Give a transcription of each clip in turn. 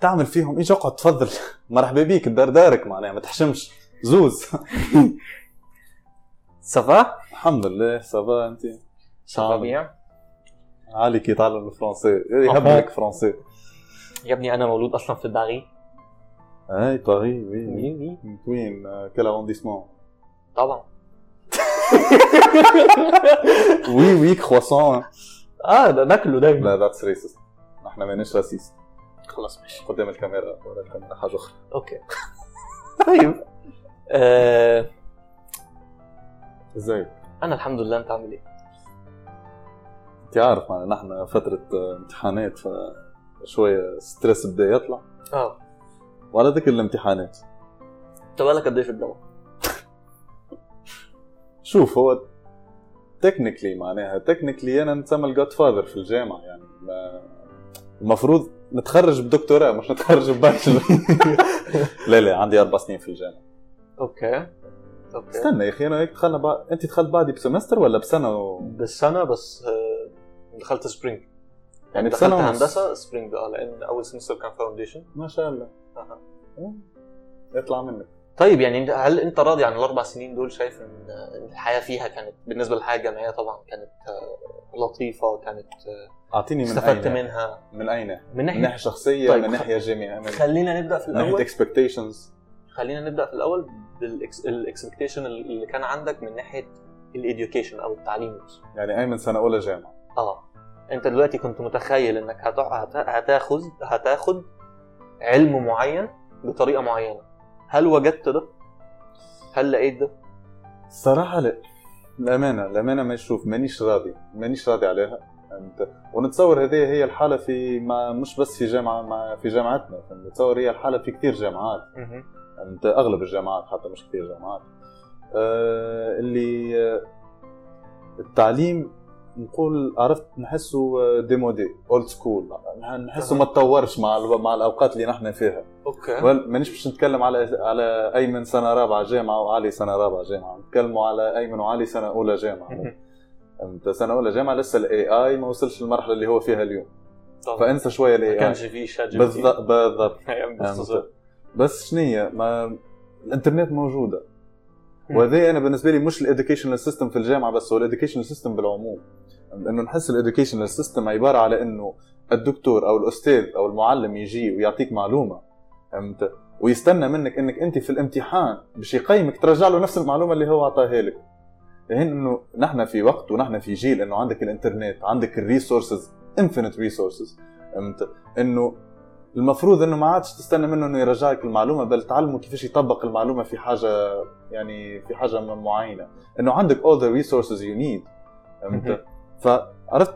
تعمل فيهم إيش؟ اقعد تفضل. مرحبا بيك الدار دارك معناها ما تحشمش. زوز. ça va الحمد لله ça va أنت؟ ça va بيان علي كي يتعلم الفرنسي. يهبلك فرنسي. يا ابني أنا مولود أصلا في باريس اي Paris oui oui oui وين كل arrondissement طبعا. oui oui croissant آه ده باكله دايما. لا that's racist إحنا ماناش raciste خلاص ماشي. قدام الكاميرا ولا الكاميرا حاجة أخرى. okay. طيب. آه ازيك أنا الحمد لله أنت عامل إيه؟ أنت عارف معنا نحن فترة امتحانات فشوية stress بدا يطلع. آه. وعلى ذكر الامتحانات. انت بالك قد إيه في الجامعة؟ شوف هو technically معناها technically أنا نسمى ال godfather في الجامعة يعني المفروض نتخرج بدكتوراه مش نتخرج ب bachelor لا لا عندي أربع سنين في الجامعة. okay. okay. استنى يا أخي أنا هيك دخلنا بعد أنت دخلت بعدي ب semester ولا بسنة؟ و... بالسنه بس آه، دخلت spring يعني دخلت هندسة spring آه لأن أول semester كان foundation ما شاء الله. يطلع منك. طيب يعني هل أنت راضي عن الأربع سنين دول؟ شايف إن الحياة فيها كانت بالنسبة للحياة الجامعية طبعا كانت آه، لطيفة كانت آه، أعطيني من استفدت أين؟ منها. من أين؟ من من ناحية ناحيه شخصية طيب، من ناحية جامعيه من خلينا نبدأ في من ناحية الأول. expectations خلينا نبدأ في الأول بال expectation اللي كان عندك من ناحية ال education أو التعليم نفسه. يعني أي من سنة أولى جامعة. آه. أنت دلوقتي كنت متخيل إنك هتع- هت- هتاخد علم معين بطريقة معينة. هل وجدت ده؟ هل لقيت ده؟ الصراحه لا. الامانه الامانه ما نشوف مانيش راضي مانيش راضي عليها. فهمت ونتصور هذه هي الحالة في ما مش بس في جامعة مع في جامعتنا؟ نتصور هي الحالة في كثير جامعات. فهمت أغلب الجامعات حتى مش كثير جامعات. آه اللي آه التعليم نقول عرفت نحسه démodé old school نحسه ما تطورش مع مع الأوقات اللي نحن فيها. okay. مانيش باش نتكلم على على أيمن سنة رابعة جامعة وعلي سنة رابعة جامعة. نتكلموا على أيمن وعلي سنة أولى جامعة. أنت سنة اولى جامعة لسه ال AI ما وصلش للمرحلة اللي هو فيها اليوم. طبعا فانسى شوية ما الاي اي كانش فيه ChatG. بالضبط. بالضبط. بس شنية ما الإنترنت موجودة. وهذا أنا بالنسبة لي مش ال educational system في الجامعة بس هو ال educational system بالعموم. انه نحس ال educational system عبارة على إنه الدكتور أو الأستاذ أو المعلم يجي ويعطيك معلومة. فهمت؟ ويستنى منك إنك أنت في الامتحان باش يقيمك ترجع له نفس المعلومة اللي هو أعطاها لك. هن إنه نحن في وقت ونحن في جيل إنه عندك الإنترنت عندك ال resources infinite resources فهمت؟ إنه المفروض إنه ما عادش تستنى منه إنه يرجع لك المعلومة بل تعلمه كيفاش يطبق المعلومة في حاجة يعني في حاجة معينة. إنه عندك all the resources you need. فهمت؟ فعرفت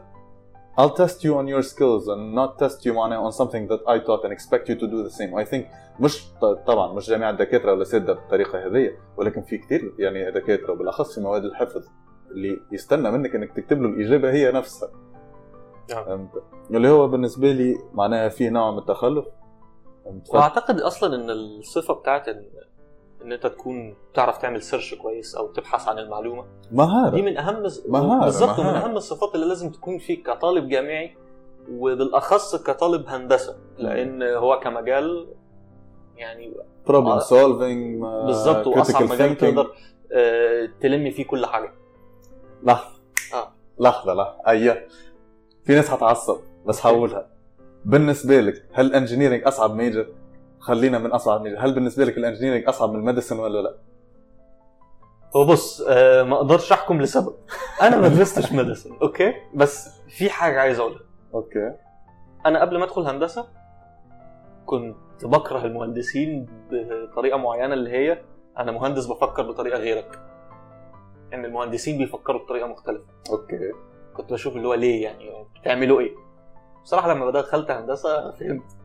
I'll test you on your skills and not test you معناها on something that I taught and expect you to do the same. I think مش طبعا مش جميع الدكاترة ولا سادة بالطريقة هذه ولكن في كثير يعني دكاترة وبالأخص في مواد الحفظ اللي يستنى منك إنك تكتب له الإجابة هي نفسها. نعم. اللي هو بالنسبة لي معناها في نوع من التخلف. وأعتقد أصلا إن الصفة بتاعت إن ان أنت تكون تعرف تعمل سيرش كويس أو تبحث عن المعلومة مهارة دي من أهم بالظبط من. أهم الصفات اللي لازم تكون فيك كطالب جامعي وبالأخص كطالب هندسة لأن هو كمجال يعني problem آه. solving بالظبط وأصعب مجال. تقدر آه، تلم فيه كل حاجة لحظة آه. لحظة لحظة أيوه في ناس هتعصب بس هقولها بالنسبة لك هل ال engineering أصعب major؟ خلينا من أصعب major، هل بالنسبة لك ال engineering أصعب من ال medicine ولا لا؟ هو بص آه، ما أقدرش أحكم لسبب. أنا ما درستش medicine okay؟ بس في حاجة عايز أقولها. okay. أنا قبل ما أدخل هندسة كنت بكره المهندسين بطريقة معينة اللي هي أنا مهندس بفكر بطريقة غيرك. ان المهندسين بيفكروا بطريقة مختلفة. okay. كنت بشوف اللي هو ليه يعني بتعملوا إيه؟ بصراحة لما دخلت هندسة فهمت.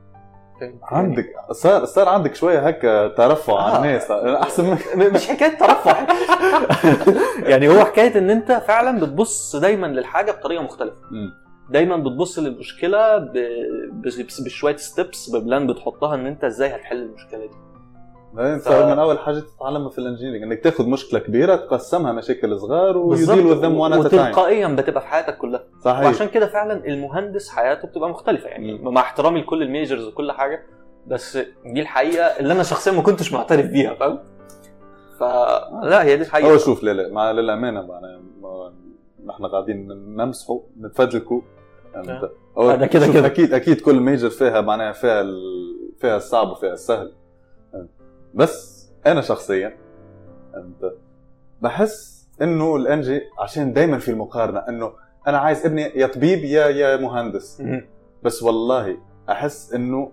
عندك صار صار عندك شوية هكا ترفع آه. على الناس أحسن مش حكاية ترفع يعني هو حكاية إن أنت فعلا بتبص دايما للحاجة بطريقة مختلفة. دايما بتبص للمشكلة. ب... بشوية steps ب plan بتحطها إن أنت إزاي هتحل المشكلة دي بعدين ف- ف... من أول حاجة تتعلمها في ال engineering إنك تاخذ مشكلة كبيرة تقسمها مشاكل صغار و deal with them one وتلقائيا بتبقى في حياتك كلها. صحيح. وعشان كده فعلا المهندس حياته بتبقى مختلفة يعني مم. مع احترامي لكل ال majors وكل حاجة بس دي الحقيقة اللي أنا شخصيا ما كنتش معترف بيها فاهم؟ فلا هي دي الحقيقة. هو شوف لا لا مع للأمانة معنا ما- نحن قاعدين نمسحوا نتفدلكوا آه. أنا كده كده. أكيد أكيد كل major فيها معناها فيها ال... فيها الصعب وفيها السهل. بس أنا شخصيا أنت بحس إنه الأنجي عشان دائما في المقارنة إنه أنا عايز ابني يا طبيب يا يا مهندس. بس والله أحس إنه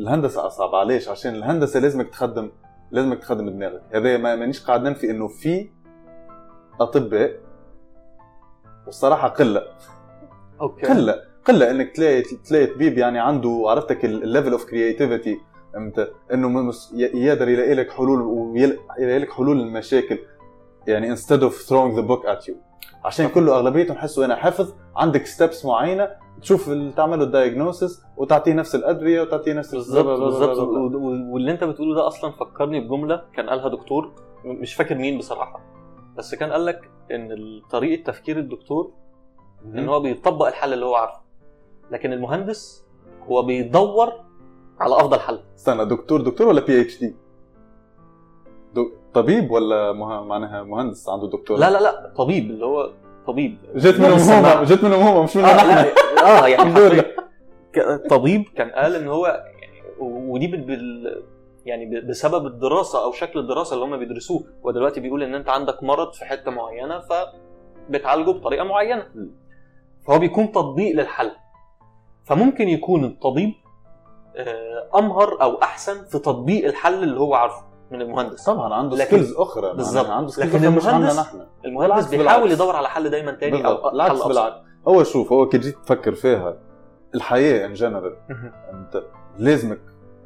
الهندسة أصعب. علاش عشان الهندسة لازمك تخدم لازمك تخدم دماغك. هذا ما مانيش قاعد ننفي إنه في أطباء والصراحة قلة. okay. قلة قلة إنك تلاقي تلاقي طبيب يعني عنده عرفتك ال level of creativity انت إنه يقدر يلاقي لك حلول ويلاقي لك حلول للمشاكل. يعني instead of throwing the book at you. عشان كله اغلبيته نحسه أنا حفظ عندك steps معينة تشوف تعمل له ال diagnosis وتعطيه نفس الأدوية وتعطيه نفس بالظبط بالظبط. واللي أنت بتقوله ده أصلا فكرني بجملة كان قالها دكتور مش فاكر مين بصراحة بس كان قال لك إن طريقة تفكير الدكتور إن هو بيطبق الحل اللي هو عارفه. لكن المهندس هو بيدور على أفضل حل استنى دكتور دكتور ولا بي اتش دي؟ طبيب ولا مه... معناها مهندس عنده دكتور؟ لا لا لا طبيب اللي هو طبيب جت السماعة. هم جت منهم هم مش منهم آه يعني. حرفياً ك- طبيب كان قال إن هو يعني ودي بال- يعني بسبب الدراسة أو شكل الدراسة اللي هم بيدرسوه ودلوقتي بيقول إن أنت عندك مرض في حتة معينة فبتعالجه بطريقة معينة. فهو بيكون تطبيق للحل فممكن يكون الطبيب آه، أمهر أو أحسن في تطبيق الحل اللي هو عارفه من المهندس طبعا عنده لكن- skills أخرى معناها بالظبط. عنده skills لكن المهندس- نحن المهندس بيحاول. يدور على حل دايما تاني بالضبط أو أبسط. بالعكس هو شوف هو كي جيت تفكر فيها الحياة ان جنرال. أنت لازمك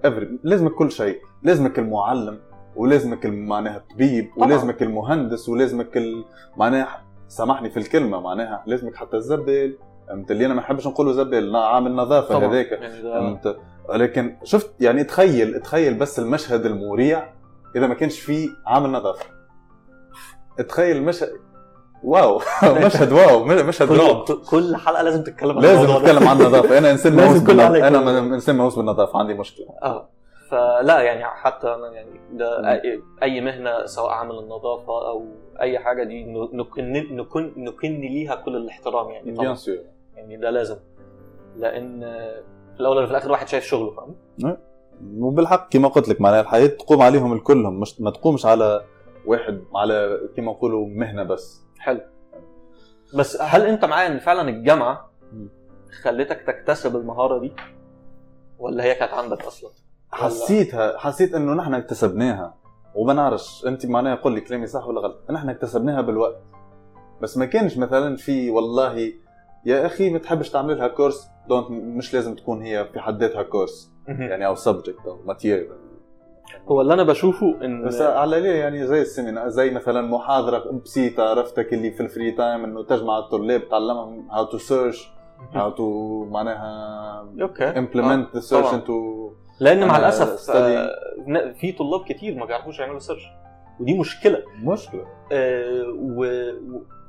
every... لازمك كل شيء لازمك المعلم ولازمك معناها الطبيب. ولازمك المهندس ولازمك ال... معناها سامحني في الكلمة معناها لازمك حتى الزبال انت اللي أنا ما نحبش نقوله زبال عامل نظافة هذاك يعني انت لكن شفت يعني تخيل تخيل بس المشهد المريع إذا ما كانش فيه عامل نظافه تخيل المشهد واو. مشهد واو. مشهد رعب. كل, حلقة لازم تتكلم عن لازم. نتكلم عن النظافة. أنا إنسان مهووس بالنظافة. أنا إنسان مهووس بالنظافة. عندي مشكلة. آه. فلا يعني حتى يعني ده اي, مهنة سواء عمل النظافة أو أي حاجة دي نكن نكن نكن ليها كل الاحترام يعني طبعا. يعني ده لازم. لأن في الأول وفي الآخر واحد شايف شغله فاهم؟ وبالحق كما قلت لك معناها الحياة تقوم عليهم الكلهم مش ما تقومش على واحد على كما نقولوا مهنة بس. حلو. بس هل أنت معايا إن فعلا الجامعة. خلتك تكتسب المهارة دي؟ ولا هي كانت عندك أصلا؟ حسيتها حسيت إنه نحن اكتسبناها. وما نعرفش أنت معناها قول لي كلامي صح ولا غلط. نحن اكتسبناها بالوقت. بس ما كانش مثلا في والله يا أخي ما تحبش تعمل لها course don't مش لازم تكون هي في حد ذاتها course يعني أو subject أو material هو اللي أنا بشوفه إن بس على ليه يعني زي ال seminar زي مثلا محاضرة بسيطة عرفتك اللي في ال free time إنه تجمع الطلاب تعلمهم how to search how to معناها okay. implement the search طبعاً. into لأن مع أنا الأسف. آه، في طلاب كتير ما بيعرفوش يعملوا search ودي مشكلة. مشكلة. آه،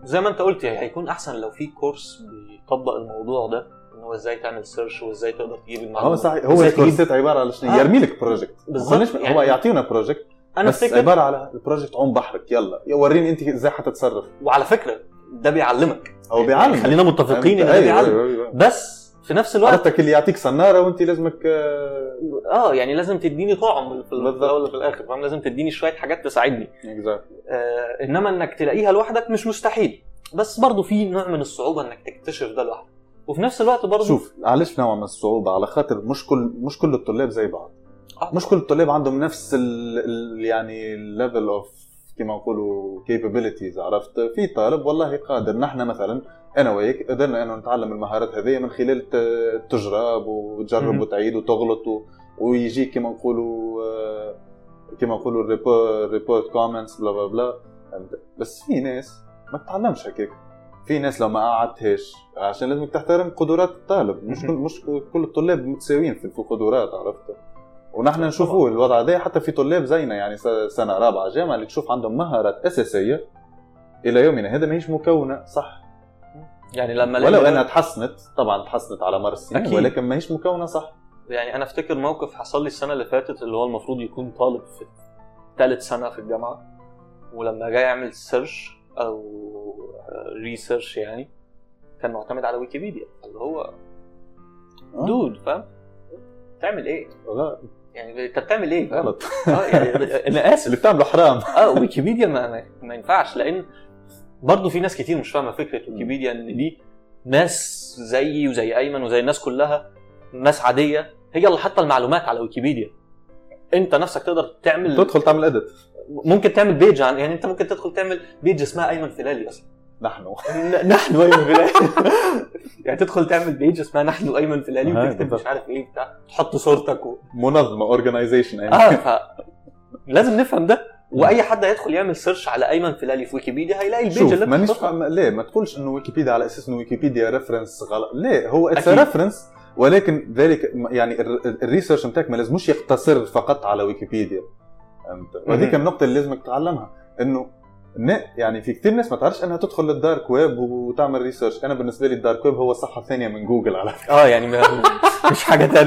وزي ما انت قلت يعني هيكون أحسن لو في course بيطبق الموضوع ده إن هو إزاي تعمل search وإزاي تقدر تجيب المعلومة. هو صحيح هو ال course ات عبارة على شنو؟ آه. يرمي لك project بالظبط، يعني يعني- هو يعطينا project أنا بس عبارة على ال project عم بحرك يلا وريني أنت إزاي حتتصرف. وعلى فكرة ده بيعلمك. هو بيعلم خلينا متفقين إن ده أيوة، بيعلم أيوة، أيوة. بس في نفس الوقت عرفتك اللي يعطيك صنارة وانت لازمك آه، آه يعني لازم تديني طعم في. الأول وفي الآخر فاهم لازم تديني شوية حاجات تساعدني exactly. آه إنما إنك تلاقيها لوحدك مش مستحيل بس برضه في نوع من الصعوبة إنك تكتشف ده لوحدك وفي نفس الوقت برضه شوف علاش نوع من الصعوبة على خاطر مش كل مش كل الطلاب زي بعض آه. مش كل الطلاب عندهم نفس ال يعني ال level of كما نقولوا capabilities عرفت؟ في طالب والله قادر. نحن مثلا أنا وياك قدرنا إنه نتعلم المهارات هذه من خلال الت- التجرب وتجرب. وتعيد وتغلط و... ويجيك كما نقولوا آه، كما نقولوا report comments blah blah blah؟ بس في ناس ما تتعلمش هكاك. في ناس لو ما قعدتهاش عشان لازمك تحترم قدرات الطالب. مش كل مش كل الطلاب متساويين في في القدرات عرفت؟ ونحن نشوفوه الوضع ده حتى في طلاب زينا يعني سنة رابعة جامعة اللي تشوف عندهم مهارات أساسية إلى يومنا. هذا ماهيش مكونة صح؟ يعني لما ولو إنها تحسنت طبعا تحسنت على مر السنين أكيد. ولكن ماهيش مكونة صح؟ يعني أنا أفتكر موقف حصل لي السنة اللي فاتت اللي هو المفروض يكون طالب في ثالث سنة في الجامعة ولما جاي اعمل search أو research يعني كان معتمد على ويكيبيديا اللي هو آه. dude فاهم؟ تعمل إيه؟ لا. يعني أنت بتعمل إيه؟ غلط. آه يعني أنا آسف اللي بتعمله حرام. آه ويكيبيديا ما, ما, ينفعش لأن برضه في ناس كتير مش فاهمة فكرة ويكيبيديا إن دي ناس زيي وزي أيمن وزي الناس كلها ناس عادية. هي اللي حاطة المعلومات على ويكيبيديا. أنت نفسك تقدر تعمل تدخل تعمل edit ممكن تعمل page عن يعني أنت ممكن تدخل تعمل page اسمها أيمن فلالي أصلا. نحن. نحن أيمن فلالي يعني تدخل تعمل page اسمها نحن أيمن فلالي آه، وتكتب. مش عارف إيه بتاع تحط صورتك و... منظمة organization آه ف لازم نفهم ده. وأي حد هيدخل يعمل search على أيمن فلالي في ويكيبيديا هيلاقي ال page شوف اللي مانيش. فاهم ليه؟ ما تقولش إنه ويكيبيديا على أساس إنه ويكيبيديا reference غلط. ليه؟ هو it's. reference ولكن ذلك يعني ال- ال- ال research بتاعك ما لازموش يقتصر فقط على ويكيبيديا. وهذيك. النقطة اللي لازمك تتعلمها إنه يعني في كثير ناس ما تعرفش إنها تدخل لل dark web وتعمل research أنا بالنسبة لي ال dark web هو الصفحه الثانية من جوجل على فكرة. آه يعني مش حاجة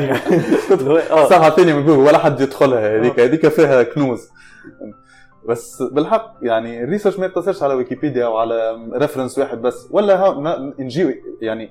هو آه الصفحه الثانية من جوجل ولا حد يدخلها. هذيك هذيك فيها كنوز. بس بالحق يعني ال research ما يقتصرش على ويكيبيديا أو على reference واحد بس ولا ها ما- نجي يعني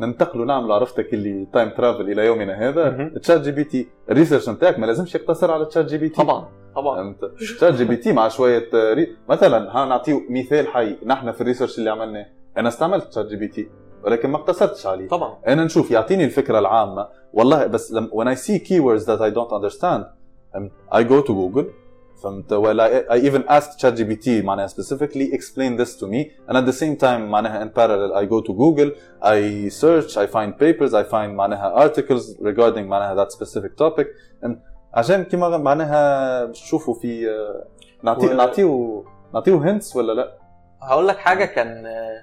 ننتقلوا نعملوا عرفتك اللي time travel إلى يومنا هذا. ChatGPT ال research نتاعك ما لازمش يقتصر على ChatGPT طبعا طبعا. ChatGPT مع شوية ري... مثلا ها نعطيه مثال حي نحن في ال research اللي عملناه. أنا استعملت ChatGPT ولكن ما اقتصرتش عليه. طبعا. أنا نشوف يعطيني الفكرة العامة. والله بس لما when I see keywords that I don't understand I go to Google. فهمت ولا I even ask ChatGPT معناها specifically explain this to me and at the same time معناها in parallel I go to Google I search I find papers I find معناها articles regarding معناها that specific topic and عشان كما معناها تشوفوا في آه، نعطيه و- نعطيه نعطيه hints ولا لا هقول لك حاجة كان آه،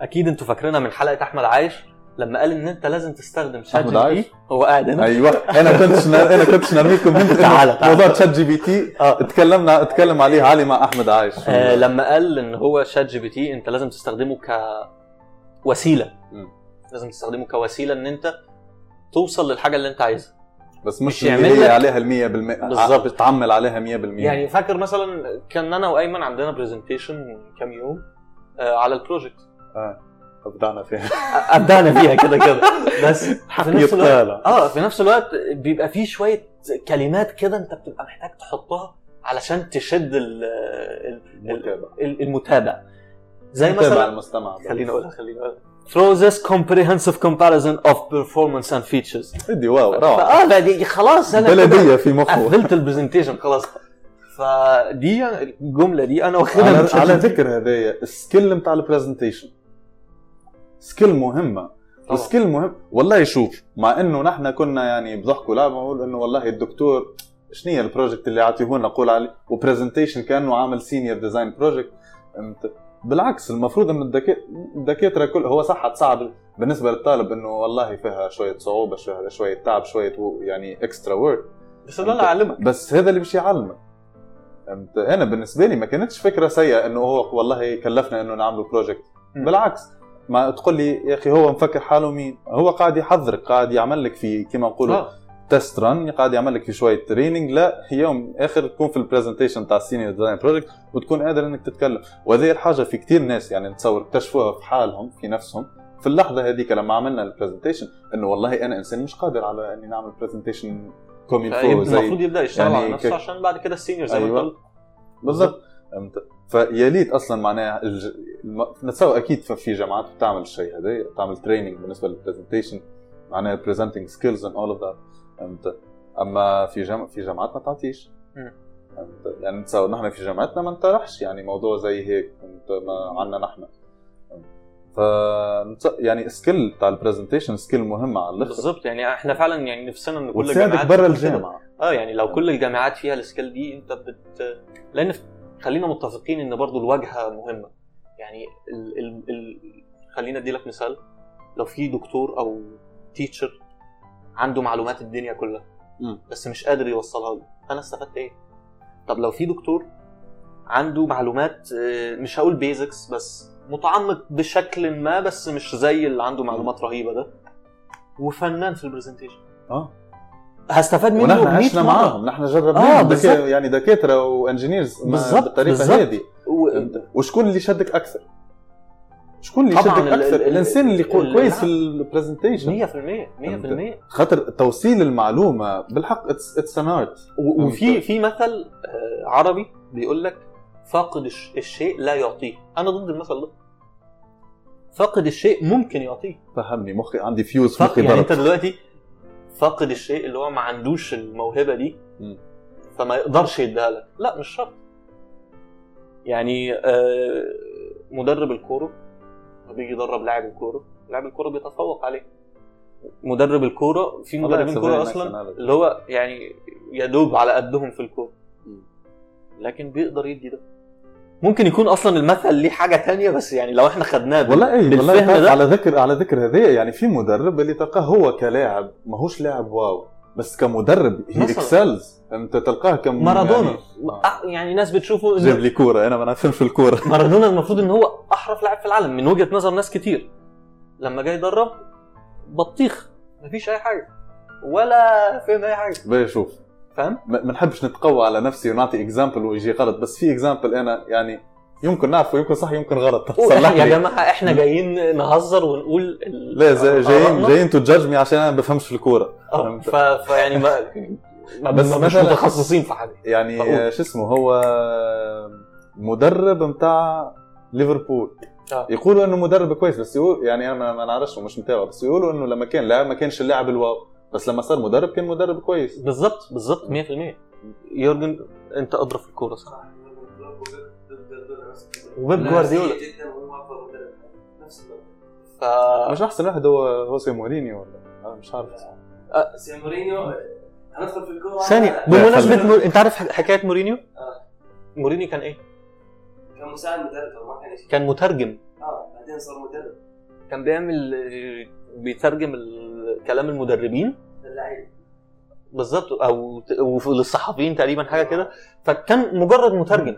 أكيد أنتوا فاكرينها من حلقه احمد عايش لما قال إن أنت لازم تستخدم ChatGPT؟ هو قاعد هنا. أيوه. أنا كنت أنا كنت نرميكم hint تعال، إنه تعال. موضوع ChatGPT. آه. تكلمنا اتكلم عليه علي مع أحمد عايش. آه، لما قال إن هو ChatGPT أنت لازم تستخدمه كوسيله مم. لازم تستخدمه كوسيلة إن أنت توصل للحاجة اللي أنت عايزها. بس مش مش يعمل اللي هي عليها ال 100% بالظبط. بتعمل عليها 100% يعني فاكر مثلا كان أنا وأيمن عندنا presentation كام يوم آه، على ال project أبدعنا فيها. ابدعنا فيها كده كده. بس في نفس الوقت. آه في نفس الوقت بيبقى في شوية كلمات كده أنت بتبقى محتاج تحطها علشان تشد ال- ال- متابع ال- المتابع. زي متابع مثلا المستمع. خليني اقولها خليني اقولها through this comprehensive comparison of performance and features. إدي واو روعة. آه لا دي خلاص أنا بلدية في مخه قفلت ال presentation خلاص. فدي الجملة دي أنا واخدها على, على. ذكر هدايا السكيل بتاع البرزنتيشن سكيل مهمة. وسكيل مهم. والله شوف مع إنه نحن كنا يعني بضحكوا لا بقول إنه والله الدكتور شنو هي ال project اللي عطيه لنا قول عليه؟ و presentation كأنه عامل senior design project بالعكس المفروض إنه الدكا- الدكاترة كل هو صح تصعب بالنسبة للطالب إنه والله فيها شوية صعوبة شوية شوية تعب شوية يعني extra work بس ده اللي اعلمك بس هذا اللي مش يعلمك؟ أنا بالنسبة لي ما كانتش فكرة سيئة إنه هو والله كلفنا إنه نعمله project. بالعكس ما تقول لي يا أخي هو مفكر حاله مين؟ هو قاعد يحضرك قاعد يعمل لك في كما نقولوا. test run قاعد يعمل لك في شوية training لا يوم آخر تكون في ال presentation تاع ال senior design project وتكون قادر إنك تتكلم. وهذه الحاجة في كتير ناس يعني نتصور اكتشفوها في حالهم في نفسهم. في اللحظة هذيك لما عملنا ال presentation إنه والله أنا إنسان مش قادر على إني نعمل presentation comme il faut زي المفروض يبدأ يشتغل يعني على نفسه ك- عشان بعد كده ال senior زي ما أيوة. قلت بالضبط. فيا ليت أصلا معناها الج... نتصور أكيد في جامعات بتعمل الشيء هذا بتعمل training بالنسبة لل presentation معناها presenting skills and all of that فهمت؟ أما في جامعة في جامعات ما تعطيش؟ يعني نتصور نحن في جامعتنا ما انطرحش يعني موضوع زي هيك فهمت؟ ما عنا نحن. ف يعني skill بتاع ال presentation skill مهمه على الآخر بالظبط يعني إحنا فعلا يعني نفسنا إن كل الجامعات برا. الجامعة. آه يعني لو كل الجامعات فيها ال skill دي أنت بت لأن خلينا متفقين إن برضو الواجهة مهمة. يعني ال... ال... ال... خلينا ادي لك مثال لو في دكتور أو teacher عنده معلومات الدنيا كلها مم. بس مش قادر يوصلها له أنا استفدت إيه طب لو في دكتور عنده معلومات آه، مش هقول basics بس متعمق بشكل ما بس مش زي اللي عنده معلومات رهيبة ده وفنان في ال presentation آه هستفاد منه ونحن 100 عشنا. معاهم نحن آه، جربناهم. دكا- يعني دكاترة و engineers بالظبط، بالطريقة بالظبط. هذه و... وشكون اللي شدك أكثر؟ شكون اللي شدك أكثر؟ ال- الإنسان اللي كو- ال- كويس. في ال presentation 100% 100% خاطر توصيل المعلومة بالحق it's an art وفي. في مثل آه، عربي بيقول لك فاقد الش- الشيء لا يعطيه أنا ضد المثل ده فاقد الشيء ممكن يعطيه فهمني مخي عندي فيوز مخي يعني أنت دلوقتي فاقد الشيء اللي هو ما عندوش الموهبة دي مم. فما يقدرش يديها لك لا مش شرط يعني آه، مدرب الكورة بيجي يدرب لاعب الكورة لاعب الكورة بيتفوق عليه. مدرب الكورة في مدربين كورة أصلا. اللي هو يعني يدوب على قدهم في الكورة. لكن بيقدر يدي ده. ممكن يكون أصلا المثل ليه حاجة تانية بس يعني لو إحنا خدناه والله اي والله ده على ذكر على ذكر هذا يعني في مدرب اللي تلقاه هو كلاعب ماهوش لاعب واو. بس كمدرب هي. excels انت تلقاه كم مارادونا. يعني, يعني ناس بتشوفه جاب لي كورة أنا ما نفهمش في الكورة. مارادونا المفروض إن هو أحرف لاعب في العالم. من وجهة نظر ناس كتير. لما جاي يدرب بطيخ. مفيش أي حاجة. ولا فهم أي حاجة. باهي شوف. فاهم؟ ما ما نحبش نتقوى على نفسي ونعطي example ويجي غلط. بس في example أنا يعني يمكن نعرفه يمكن صح يمكن غلط. صلح يا جماعة إحنا جايين نهزر ونقول لا زي- جايين. جايين تو جادج مي عشان أنا ما بفهمش في الكورة. ف... فيعني ما ما بس مش متخصصين في حاجة. يعني. آه، شو اسمه هو مدرب متاع ليفربول. آه. يقولوا إنه مدرب كويس بس يقول يعني أنا ما- نعرفش مش متابع بس يقولوا إنه لما كان لاعب ما كانش اللاعب ال wow. بس لما صار مدرب كان مدرب كويس. بالظبط بالظبط 100% يورجن أنت اضرب في الكورة صح وبيب جوارديولا. جدا وهو افضل مدرب نفس الوقت. ف مش أحسن واحد هو جوزيه مورينيو ولا؟ أنا مش عارف. بس يا مورينيو هندخل في الكوره ثانية بمناسبة مور... أنت عارف حكاية مورينيو؟ آه. مورينيو كان إيه؟ كان مساعد مدرب أو ما كان كان مترجم. آه بعدين صار مدرب. كان بيعمل بيترجم كلام المدربين. اللعيب. بالظبط أو وللصحفيين تقريبا حاجة كده. فكان مجرد مترجم.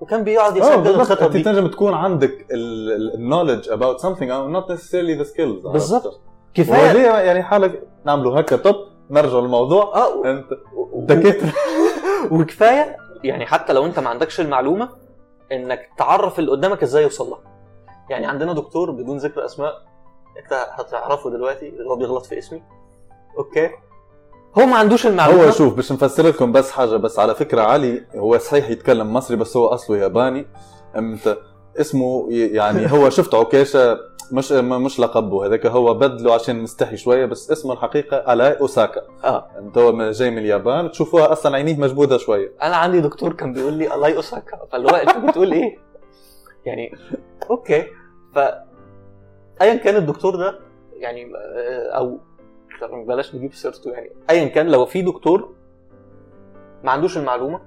وكان بيقعد آه يسجل الخطط انت دي. تنجم تكون عندك النولج about something or not necessarily the skills. بالظبط. كفاية. وهذه يعني حالك نعملوا هكا طب نرجع للموضوع. آه أنت وكفاية يعني حتى لو أنت ما عندكش المعلومة إنك تعرف اللي قدامك إزاي يوصل لها. يعني عندنا دكتور بدون ذكر أسماء أنت هتعرفه دلوقتي اللي هو بيغلط في اسمي. okay. هو ما عندوش المعلومة. هو شوف باش نفسر لكم بس حاجة بس على فكرة علي هو صحيح يتكلم مصري بس هو أصله ياباني. انت اسمه يعني هو شفت عكاشه مش مش لقبه هذاك هو بدله عشان مستحي شوية بس اسمه الحقيقة علي أوساكا. آه. انت هو من- جاي من اليابان تشوفوها أصلا عينيه مجبوده شوية. أنا عندي دكتور كان بيقول لي الله أوساكا. فاللي هو انت بتقول إيه؟ يعني okay. ف ايا كان الدكتور ده يعني آه، أو بلاش نجيب سيرته يعني ايا كان لو في دكتور ما عندوش المعلومة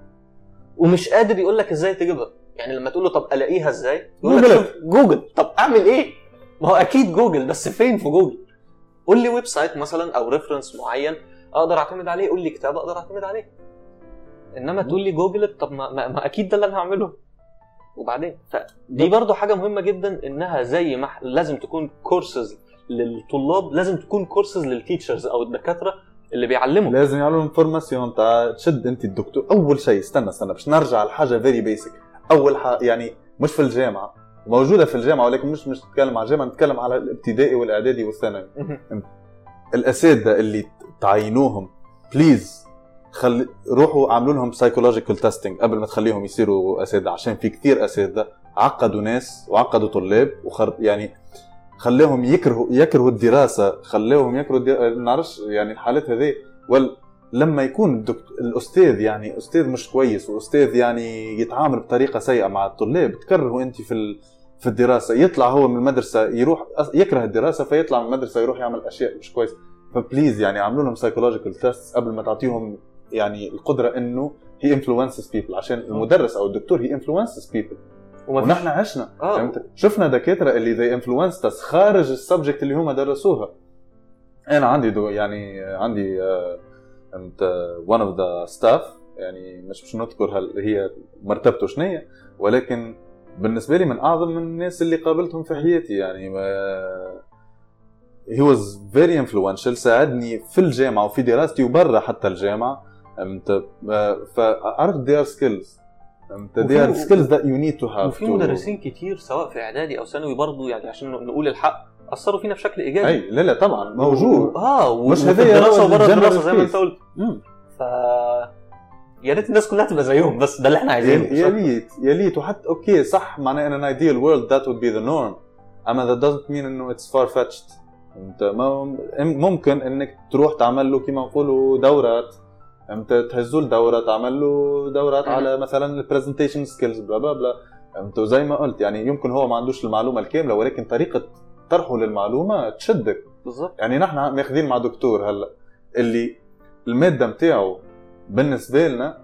ومش قادر يقول لك إزاي تجيبها يعني لما تقول له طب ألاقيها إزاي؟ يقول لك جوجل. شوف جوجل طب أعمل إيه؟ ما هو أكيد جوجل بس فين في جوجل؟ قول لي website مثلا أو reference معين أقدر أعتمد عليه قول لي كتاب أقدر أعتمد عليه إنما تقول لي جوجل طب ما, ما, ما أكيد ده اللي أنا هعمله وبعدين فدي برضو حاجة مهمة جدا إنها زي ما لازم تكون كورسز للطلاب لازم تكون courses لل teachers أو الدكاترة اللي بيعلموا. لازم يعملوا information تاع تشد انت الدكتور. أول شيء استنى استنى باش نرجع لحاجة very basic أول حاجة يعني مش في الجامعة موجودة في الجامعة ولكن مش مش نتكلم على الجامعة نتكلم على الابتدائي والإعدادي والثانوي. الأساتذة اللي تعينوهم please خلي روحوا عاملوا لهم psychological testing قبل ما تخليهم يصيروا أساتذة عشان في كثير أساتذة عقدوا ناس وعقدوا طلاب وخر يعني خليهم يكرهوا يكرهوا الدراسة خليهم يكرهوا الدراسة. نعرفش يعني الحالات هذه وال لما يكون الدكت... الأستاذ يعني أستاذ مش كويس وأستاذ يعني يتعامل بطريقة سيئة مع الطلاب تكرهوا انت في ال... في الدراسة. يطلع هو من المدرسة يروح يكره الدراسة فيطلع من المدرسة يروح يعمل أشياء مش كويسة. ف please يعني عاملوا لهم psychological test قبل ما تعطيهم يعني القدرة إنه he influences people عشان المدرس أو الدكتور he influences people ونحن عشنا. آه. فهمت شفنا دكاترة اللي they influence us خارج ال subject اللي هم درسوها. أنا عندي دو يعني عندي آه، one of the staff يعني مش مش نذكر هل هي مرتبته شنية ولكن بالنسبة لي من أعظم الناس اللي قابلتهم في حياتي يعني he was very influential ساعدني في الجامعة وفي دراستي وبرا حتى الجامعة. فعرفت there are skills. وفي- there are skills that you need to have وفي مدرسين كتير سواء في إعدادي أو ثانوي برضه يعني عشان نقول الحق أثروا فينا بشكل إيجابي. أي لا لا طبعا موجود. آه مش الدراسة هو وبره الدراسة زي ما. أنت قلت. ف يا ريت الناس كلها تبقى زيهم بس ده اللي إحنا عايزينه. يا ليت يا ليت وحتى okay صح معناه in an ideal world that would be the norm. أما that doesn't mean إنه it's far fetched انت ما ممكن إنك تروح تعمل له كما نقولوا دورات. انت تهزوا الدوره تعمل له دورات. على مثلا ال presentation skills blah blah blah. انت زي ما قلت يعني يمكن هو ما عندوش المعلومة الكاملة ولكن طريقة طرحه للمعلومة تشدك. بالظبط يعني نحن ماخذين مع دكتور هلأ اللي المادة متاعه بالنسبة لنا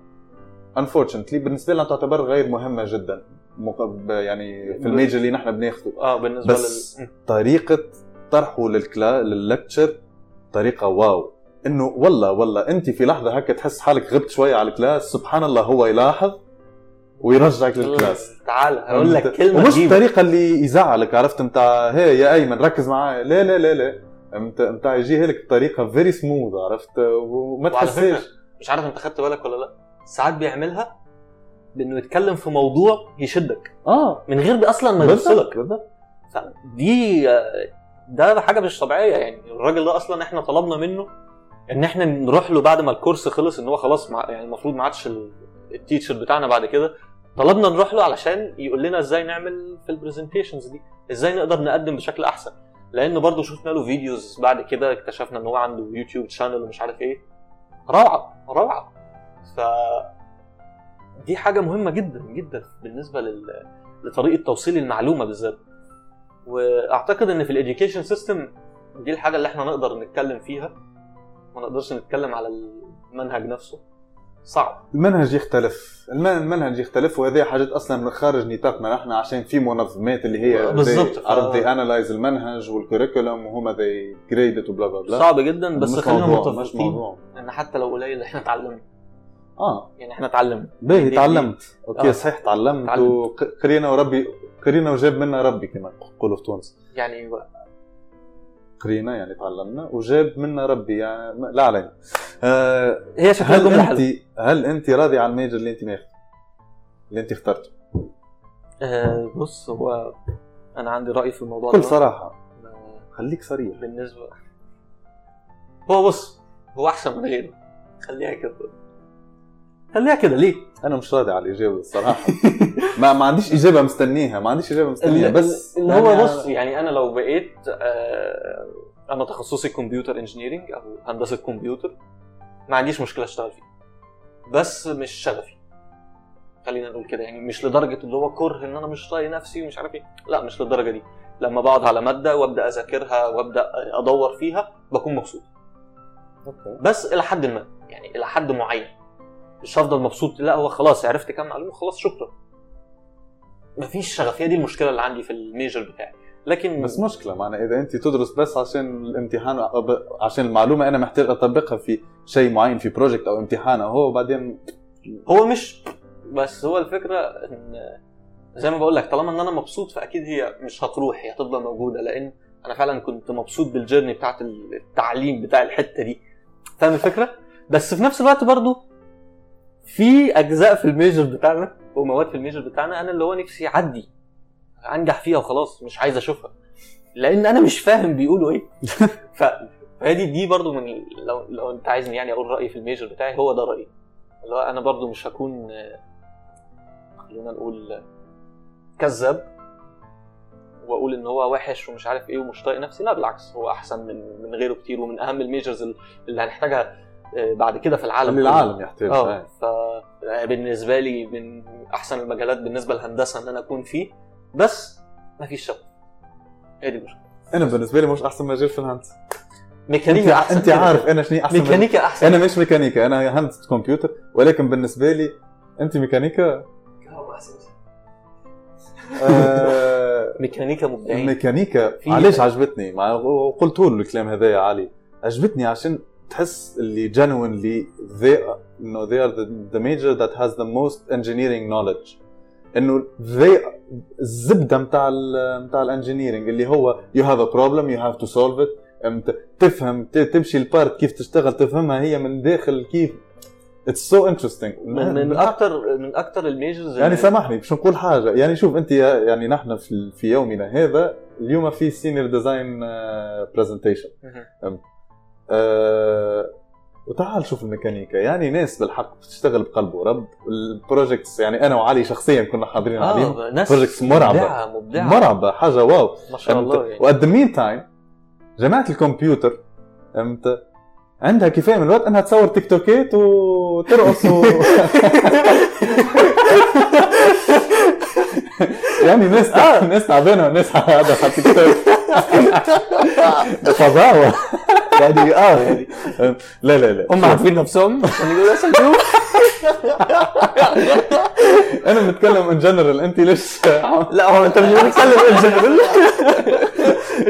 unfortunately بالنسبة لنا تعتبر غير مهمة جدا. يعني في ال major اللي نحن بناخذه آه بالنسبة بس- لل طريقة طرحه للكلا لل lecture طريقة wow. إنه والله والله أنت في لحظة هكا تحس حالك غبت شوية على ال class. سبحان الله هو يلاحظ ويرجعك لل class. تعال هقول لك كلمة ومش عجيبه الطريقة اللي يزعلك عرفت؟ متاع هي يا أيمن ركز معايا. لا لا لا لا. أنت أنت يجي لك بطريقة very smooth عرفت؟ وما تحسش. مش عارف أنت خدت بالك ولا لا ساعات بيعملها بإنه يتكلم في موضوع يشدك. آه. من غير أصلا ما يوصلك دي آه، ده حاجة مش طبيعية يعني. الراجل ده أصلا إحنا طلبنا منه إن إحنا نروح له بعد ما ال course خلص إن هو خلاص مع يعني المفروض ما عادش ال- ال teacher بتاعنا بعد كده. طلبنا نروح له علشان يقول لنا إزاي نعمل في ال presentations دي إزاي نقدر نقدم بشكل أحسن. لأن برضه شفنا له videos بعد كده اكتشفنا إن هو عنده YouTube channel ومش عارف إيه. روعة روعة. ف دي حاجة مهمة جدا جدا بالنسبة لل... لطريقة توصيل المعلومة بالذات. وأعتقد إن في ال education system دي الحاجة اللي إحنا نقدر نتكلم فيها. ما نقدرش نتكلم على المنهج نفسه. صعب. المنهج يختلف. الم- المنهج يختلف وهذه حاجات أصلا من خارج نطاقنا. نحن عشان في منظمات اللي هي بالضبط. عرفت آه. analyze المنهج وال curriculum وهم they grade it و blah blah. blah صعب جدا بس مش خلينا موضوع، مش متفقين موضوع. إن حتى لو قليل إحنا اتعلمنا. آه. يعني إحنا اتعلمنا. باهي دي- تعلمت okay آه. صحيح تعلمت تعلمت. وقرينا وربي قرينا وجاب منا ربي كما يقولوا في تونس. يعني قرينا يعني تعلمنا. وجاب منا ربي يعني لا علينا. آه هي شكلها هل انت هل أنت راضي على ال major اللي أنت ماخذه اللي أنت اخترته؟ آه بص هو أنا عندي رأي في الموضوع بكل صراحة. آه، خليك صريح. بالنسبة هو بص هو أحسن من غيره. خليها كده. خليها كده؟ ليه؟ أنا مش راضي على الإجابة الصراحة. ما ما عنديش إجابة مستنيها ما عنديش إجابة مستنيها بس اللي هو يعني بص يعني أنا لو بقيت آه، أنا تخصصي كمبيوتر انجينيرنج أو هندسة كمبيوتر ما عنديش مشكلة أشتغل فيه. بس مش شغفي. خلينا نقول كده. يعني مش لدرجة اللي هو كره إن أنا مش طايق نفسي ومش عارف إيه. لا مش للدرجة دي. لما بقعد على مادة وأبدأ أذاكرها وأبدأ أدور فيها بكون مبسوط. okay. بس إلى حد ما. يعني إلى حد معين. مش هفضل مبسوط. لا هو خلاص عرفت كام معلومه خلاص شكرا. مفيش شغفية دي المشكلة اللي عندي في ال major بتاعي. لكن بس مشكلة معنى إذا أنت تدرس بس عشان الامتحان عشان المعلومة أنا محتاج أطبقها في شيء معين في project أو امتحان أو هو بعدين هو مش بس هو الفكرة إن زي ما بقول لك طالما إن أنا مبسوط فأكيد هي مش هتروح هي هتفضل موجودة. لأن أنا فعلا كنت مبسوط بال journey بتاعت التعليم بتاع الحتة دي. فاهم الفكرة؟ بس في نفس الوقت برضو في أجزاء في ال major بتاعنا ومواد في ال major بتاعنا أنا اللي هو نفسي أعدي أنجح فيها وخلاص مش عايز أشوفها. لأن أنا مش فاهم بيقولوا إيه. ف فهذه دي برضو من لو لو أنت عايزني يعني أقول رأيي في ال major بتاعي هو ده رأيي. اللي هو أنا برضو مش هكون خلينا نقول كذاب وأقول إن هو وحش ومش عارف إيه ومش طايق نفسي لا بالعكس هو أحسن من من غيره كتير ومن أهم الميجرز اللي هنحتاجها بعد كده في العالم كله. العالم يحتاج آه فبالنسبة لي من أحسن المجالات بالنسبة للهندسة إن أنا أكون فيه بس ما فيش شغف هي دي المشكلة أنا بالنسبة لي مش أحسن مجال في الهندسة. ميكانيكا أحسن أنت. عارف أنا شنو أحسن. ميكانيكا أحسن. أنا مش ميكانيكا أنا هندسة كمبيوتر ولكن بالنسبة لي أنت ميكانيكا؟ آه ميكانيكا مبدعين. الميكانيكا في- علاش عجبتني. مع وقلت له الكلام هذا يا علي عجبتني عشان تحس اللي genuinely they are, انه they are the, the major that has the most engineering knowledge. إنه they الزبدة بتاع ال بتاع ال engineering اللي هو you have a problem you have to solve it. تفهم تمشي البارت كيف تشتغل تفهمها هي من داخل كيف. اتس سو انترستينج من, أكتر من أكتر الميجرز يعني سامحني مش نقول حاجة. يعني شوف أنت يعني نحن في في يومنا هذا اليوم في سينيور ديزاين برزنتيشن آه، وتعال شوف الميكانيكا. يعني ناس بالحق بتشتغل بقلب ورب. البروجكتس يعني أنا وعلي شخصيا كنا حاضرين عليهم. آه ناس projects مرعبة. مبدعة مبدعة. مرعبة حاجة واو. ما شاء الله يعني. وأت مين تايم جماعة الكمبيوتر فهمت عندها كفاية من الوقت إنها تصور تيك توكات وترقص و... يعني ناس آه. ناس تعبانة وناس هذا على تيك توك. فظاوة. يعني آه. يعني لا لا لا. هم عارفين نفسهم؟ شوف أنا بتكلم ان جنرال أنت ليش؟ لا هو أنت مش بتتكلم ان جنرال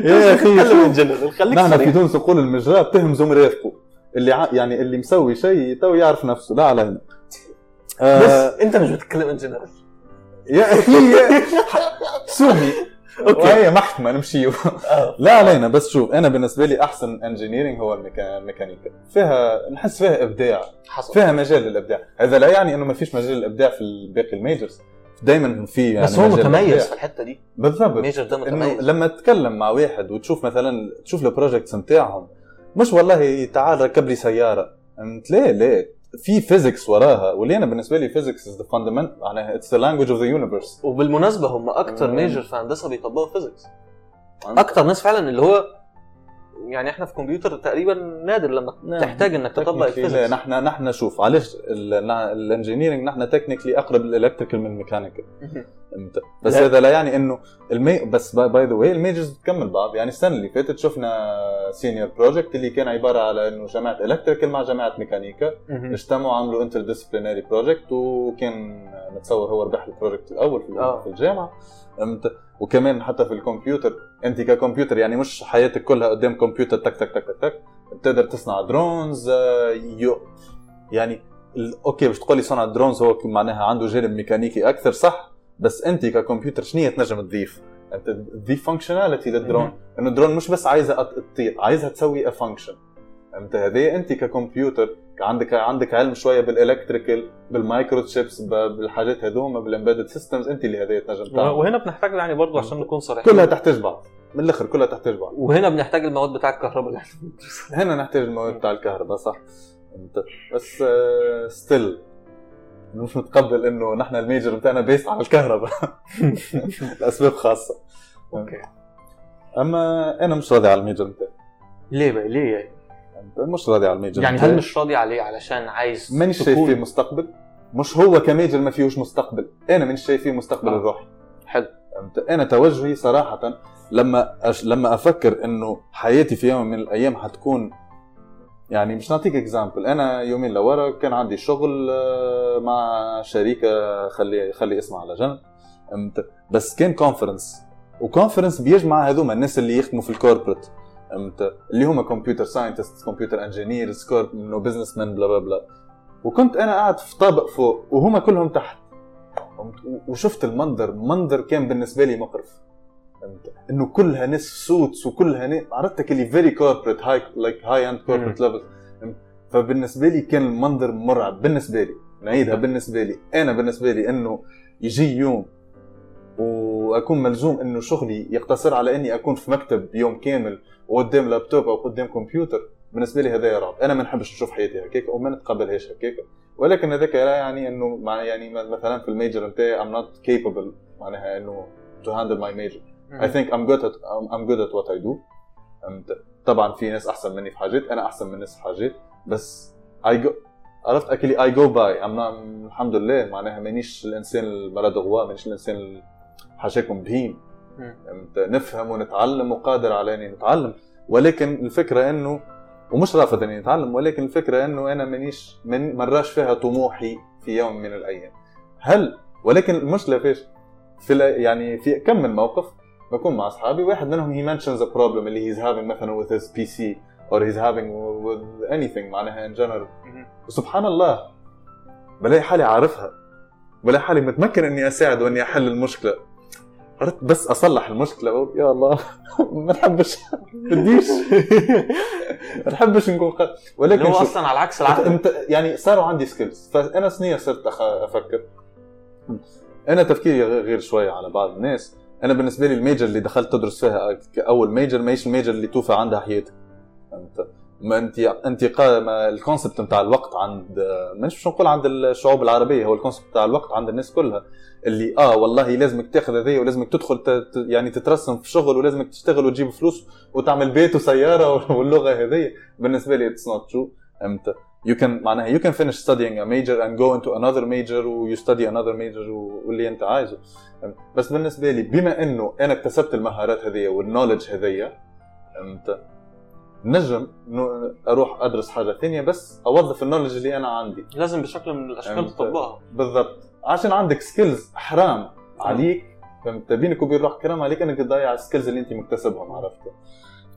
يا أخي بتتكلم ان جنرال خليك نحن في تونس نقول المجراه بتهم زوم رافقه اللي ع... يعني اللي مسوي شيء تو يعرف نفسه. لا علينا آه. بس أنت مش بتتكلم ان جنرال يا أخي سومي أوكي. وهي محكمة نمشيو آه. لا علينا بس شوف أنا بالنسبة لي أحسن انجينيرنج هو الميكا- الميكانيكا فيها نحس فيها إبداع. حصل. فيها مجال للإبداع. هذا لا يعني إنه ما فيش مجال للإبداع في باقي الميجرز. دايما في يعني بس هو متميز. في الحتة دي. بالضبط. ال major ده متميز. لما تتكلم مع واحد وتشوف مثلا تشوف ال projects نتاعهم مش والله تعال ركب لي سيارة. فهمت ليه ليه؟ في physics وراها واللي أنا بالنسبة لي physics is the fundament معناها it's the language of the universe وبالمناسبة هم أكتر مم. major في هندسة بيطبقوا physics أكتر ناس فعلا اللي هو يعني إحنا في كمبيوتر تقريبا نادر لما نعم. تحتاج إنك تطبق لا ال physics. نحن نحن شوف علاش ال engineering نحن technically أقرب لل electrical من ال mechanical بس. هذا لا يعني إنه المي... بس by the way ال majors بتكمل بعض. يعني السنة اللي فاتت شفنا senior project اللي كان عبارة على إنه جامعة electrical مع جامعة ميكانيكا اجتمعوا عملوا interdisciplinary project وكان متصور هو ربح ال project الأول في, آه. في الجامعة. وكمان حتى في الكمبيوتر انت ككمبيوتر يعني مش حياتك كلها قدام كمبيوتر تك تك تك تك تك بتقدر تصنع drones آه، you يعني okay باش تقول لي صنع drones هو معناها عنده جانب ميكانيكي أكثر صح بس انت ككمبيوتر شنو تنجم تضيف؟ انت تضيف functionality لل drone. إنه الدرون مش بس عايزها أت- تطير عايزها تسوي a function فهمت هذه انت ككمبيوتر عندك عندك علم شوية بال electrical بال microchips بالحاجات هذوما بال embedded systems أنت اللي هذه تنجم تعمل. وهنا بنحتاج يعني برضو عشان نكون صريحين. كلها تحتاج بعض. من الآخر كلها تحتاج بعض. وهنا بنحتاج المواد بتاع الكهرباء. هنا نحتاج المواد بتاع الكهرباء صح. بس still مش متقبل إنه نحن ال major بتاعنا based على الكهرباء. لأسباب خاصة. okay. أما أنا مش راضي على ال major بتاعي. ليه بقى؟ ليه يعني؟ فهمت؟ مش راضي على ال major. يعني. هل مش راضي عليه علشان عايز مانيش شايف فيه مستقبل؟ مش هو ك major ما فيهوش مستقبل. أنا مانيش شايف فيه مستقبل آه. الروحي. حلو. أنا توجهي صراحة لما أش... لما أفكر إنه حياتي في يوم من الأيام حتكون يعني مش نعطيك example أنا يومين لورا كان عندي شغل آه، مع شركه خلي خلي اسمها على جنب. بس كان conference و conference بيجمع هذوما الناس اللي يخدموا في ال corporate فهمت اللي هم computer scientists computer engineers corp إنه businessman blah blah blah وكنت أنا قاعد في طابق فوق وهما كلهم تحت. وشفت المنظر. منظر كان بالنسبة لي مقرف. فهمت إنه كلها ناس suits وكلها ناس عرفتك اللي very corporate high like high-end corporate level فبالنسبة لي كان المنظر مرعب بالنسبة لي. نعيدها بالنسبة لي. أنا بالنسبة لي إنه يجي يوم وأكون ملزوم إنه شغلي يقتصر على إني أكون في مكتب يوم كامل. وقدام لابتوب أو قدام كمبيوتر بالنسبة لي هذا رعب. أنا ما نحبش نشوف حياتي هكاك وما نتقبلهاش هكاك. ولكن هذاك لا يعني إنه مع يعني مثلا في الميجر نتاعي I'm not capable معناها إنه to handle my major. I think I'm good at I'm, I'm good at what I do. فهمت؟ طبعا في ناس أحسن مني في حاجات أنا أحسن من ناس في حاجات. بس I go عرفت؟ اكلي by. I'm not, الحمد لله معناها مانيش الإنسان المرض غوا مانيش الإنسان حاشاكم بهيم؟ نفهم ونتعلم وقادر على اني نتعلم. ولكن الفكرة إنه ومش رافض إني أتعلم ولكن الفكرة إنه أنا مانيش من مراش فيها طموحي في يوم من الأيام. هل ولكن المشكلة فيش في يعني في كم من موقف بكون مع أصحابي واحد منهم هي mentions a problem اللي he's having مثلا with his PC or he's having with anything معناها in general. مهم. وسبحان الله. بلاقي حالي عارفها. بلاقي حالي متمكن إني أساعد وإني أحل المشكلة. قررت بس أصلح المشكلة. بقول يا الله ما نحبش بديش ما نحبش نكون. اللي ولكن هو أصلا على عكس العقل. أنت يعني صاروا عندي سكيلز فأنا سنية صرت أخ... أفكر. أنا تفكيري غير شوية على بعض الناس. أنا بالنسبة لي الميجر اللي دخلت تدرس فيها كاول ميجر ماهيش الميجر اللي توفى عندها حياتك. انت ما انت انت قا- ما الكونسبت نتاع الوقت عند مش مش نقول عند الشعوب العربية هو الكونسبت نتاع الوقت عند الناس كلها اللي آه والله لازمك تاخذ هذيا ولازمك تدخل يعني تترسم في شغل ولازمك تشتغل وتجيب فلوس وتعمل بيت وسيارة واللغة هذيا بالنسبة لي it's not true إمتى you can معناها you can finish studying a major and go into another major و you study another major و- واللي انت عايزه. بس بالنسبة لي بما إنه أنا اكتسبت المهارات هذية وال knowledge هذية انت نجم أروح أدرس حاجة ثانية بس أوظف ال knowledge اللي أنا عندي. لازم بشكل من الأشكال. تطبقها. بالضبط. عشان عندك skills حرام عليك فهمت؟ بينك وبين روحك حرام عليك أنك تضيع ال skills اللي أنت مكتسبهم عرفت؟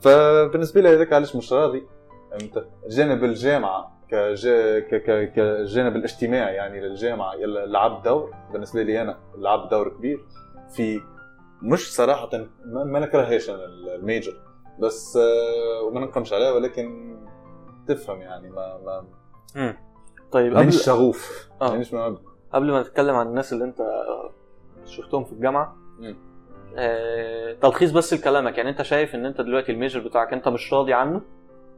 فبالنسبة لي هذاك علاش مش راضي فهمت؟ جانب الجامعة كجا... ك... ك... كجانب الاجتماعي يعني للجامعة لعب دور. بالنسبة لي أنا لعب دور كبير. في مش صراحة ما, ما نكرهش أنا ال major بس آه، وما ننقمش عليها ولكن تفهم يعني ما ما مم. طيب قبل مانيش شغوف آه. ما قبل ما نتكلم عن الناس اللي انت شفتهم في الجامعة مم. آه، تلخيص بس لكلامك يعني انت شايف ان انت دلوقتي ال major بتاعك انت مش راضي عنه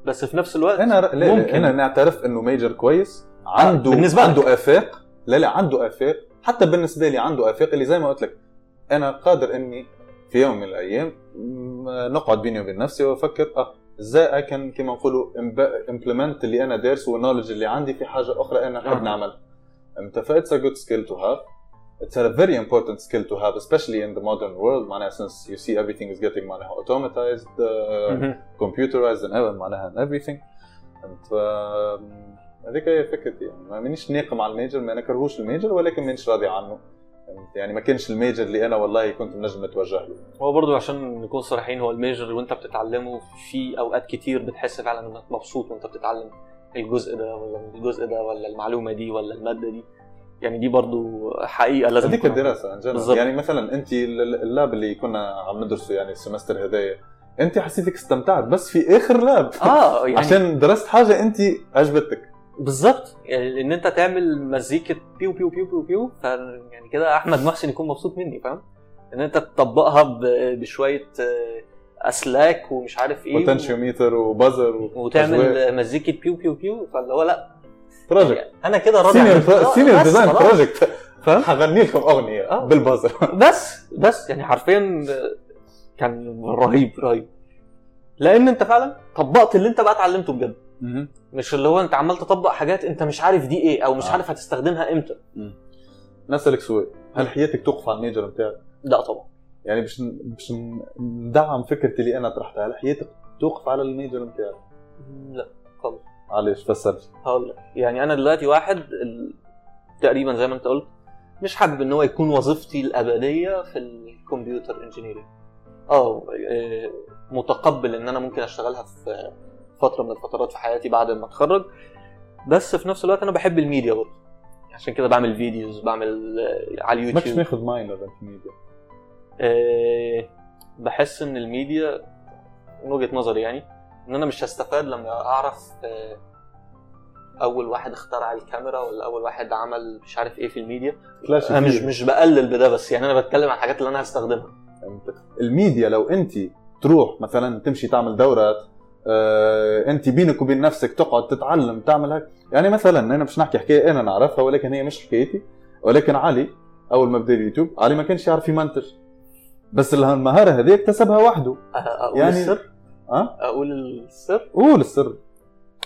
بس في نفس الوقت أنا ر... لا ممكن. أنا نعترف انه major كويس عنده بالنسبة لك. عنده آفاق لا لا عنده آفاق حتى بالنسبة لي عنده آفاق اللي زي ما قلت لك أنا قادر إني في يوم من الأيام نقعد بيني وبين نفسي وأفكر آه إزاي اكن كما نقولوا implement اللي أنا دارسه وال knowledge اللي عندي في حاجة أخرى أنا نحب آه. نعملها. فهمت ف that's a good skill to have It's a very important skill to have, especially in the modern world. معناها since you see everything is getting معناها automatized, uh, computerized and معناها and everything. ف هذيك هي فكرتي. يعني ما مانيش ناقم على ال major ما نكرهوش ال major ولكن مانيش راضي عنه. فهمت؟ يعني ما كانش ال major اللي أنا والله كنت نجم اتوجه له. هو برضو عشان نكون صريحين هو ال major وأنت بتتعلمه في أوقات كتير بتحس فعلا إنك مبسوط وأنت بتتعلم الجزء ده ولا الجزء ده ولا المعلومة دي ولا المادة دي. يعني دي برضو حقيقة لازم هذيك الدراسة عن جد. يعني مثلا أنت ال- ال lab اللي كنا عم ندرسه يعني ال semester هذايا أنت حسيتك استمتعت بس في آخر lab. آه يعني عشان درست حاجة أنت عجبتك. بالظبط. يعني إن أنت تعمل مزيكة بيو بيو بيو بيو بيو ف يعني كده أحمد محسن يكون مبسوط مني فاهم؟ إن أنت تطبقها بشوية آه، أسلاك ومش عارف إيه potentiometer و buzzer وتعمل مزيكة بيو بيو بيو فاللي هو لأ. project أنا كده راضي senior senior design. project فاهم؟ هغني لكم أغنية آه. بال buzzer بس بس يعني حرفيا كان رهيب رهيب. لأن أنت فعلا طبقت اللي أنت بقى اتعلمته بجد. مش اللي هو انت عمال تطبق حاجات انت مش عارف دي إيه أو مش آه. عارف هتستخدمها إمتى. نسألك سؤال. هل حياتك توقف على ال major بتاعك؟ لا طبعا. يعني باش باش ندعم فكرتي اللي أنا طرحتها هل حياتك توقف على ال major بتاعك؟ لا خالص علاش فسر هقول لك. يعني أنا دلوقتي واحد ال... تقريبا زي ما أنت قلت مش حابب إن هو يكون وظيفتي الأبدية في ال computer engineering آه متقبل إن أنا ممكن أشتغلها في فترة من الفترات في حياتي بعد ما أتخرج. بس في نفس الوقت أنا بحب الميديا برضه. عشان كده بعمل videos بعمل آه، على ماكش اليوتيوب. ماخذ minor في الميديا؟ آه، بحس إن الميديا من وجهة نظري يعني إن أنا مش هستفاد لما أعرف آه، أول واحد اخترع الكاميرا ولا أول واحد عمل مش عارف إيه في الميديا. أنا مش مش بقلل بده بس يعني أنا بتكلم عن الحاجات اللي أنا هستخدمها. الميديا لو أنت تروح مثلا تمشي تعمل دورات آه، انت بينك وبين نفسك تقعد تتعلم تعمل هيك. يعني مثلا أنا مش نحكي حكاية أنا نعرفها ولكن هي مش حكايتي. ولكن علي أول ما بدأ اليوتيوب علي ما كانش يعرف يمنتج. بس المهارة هذه اكتسبها وحده. أقول يعني- السر؟ أه؟ أقول السر؟ قول السر.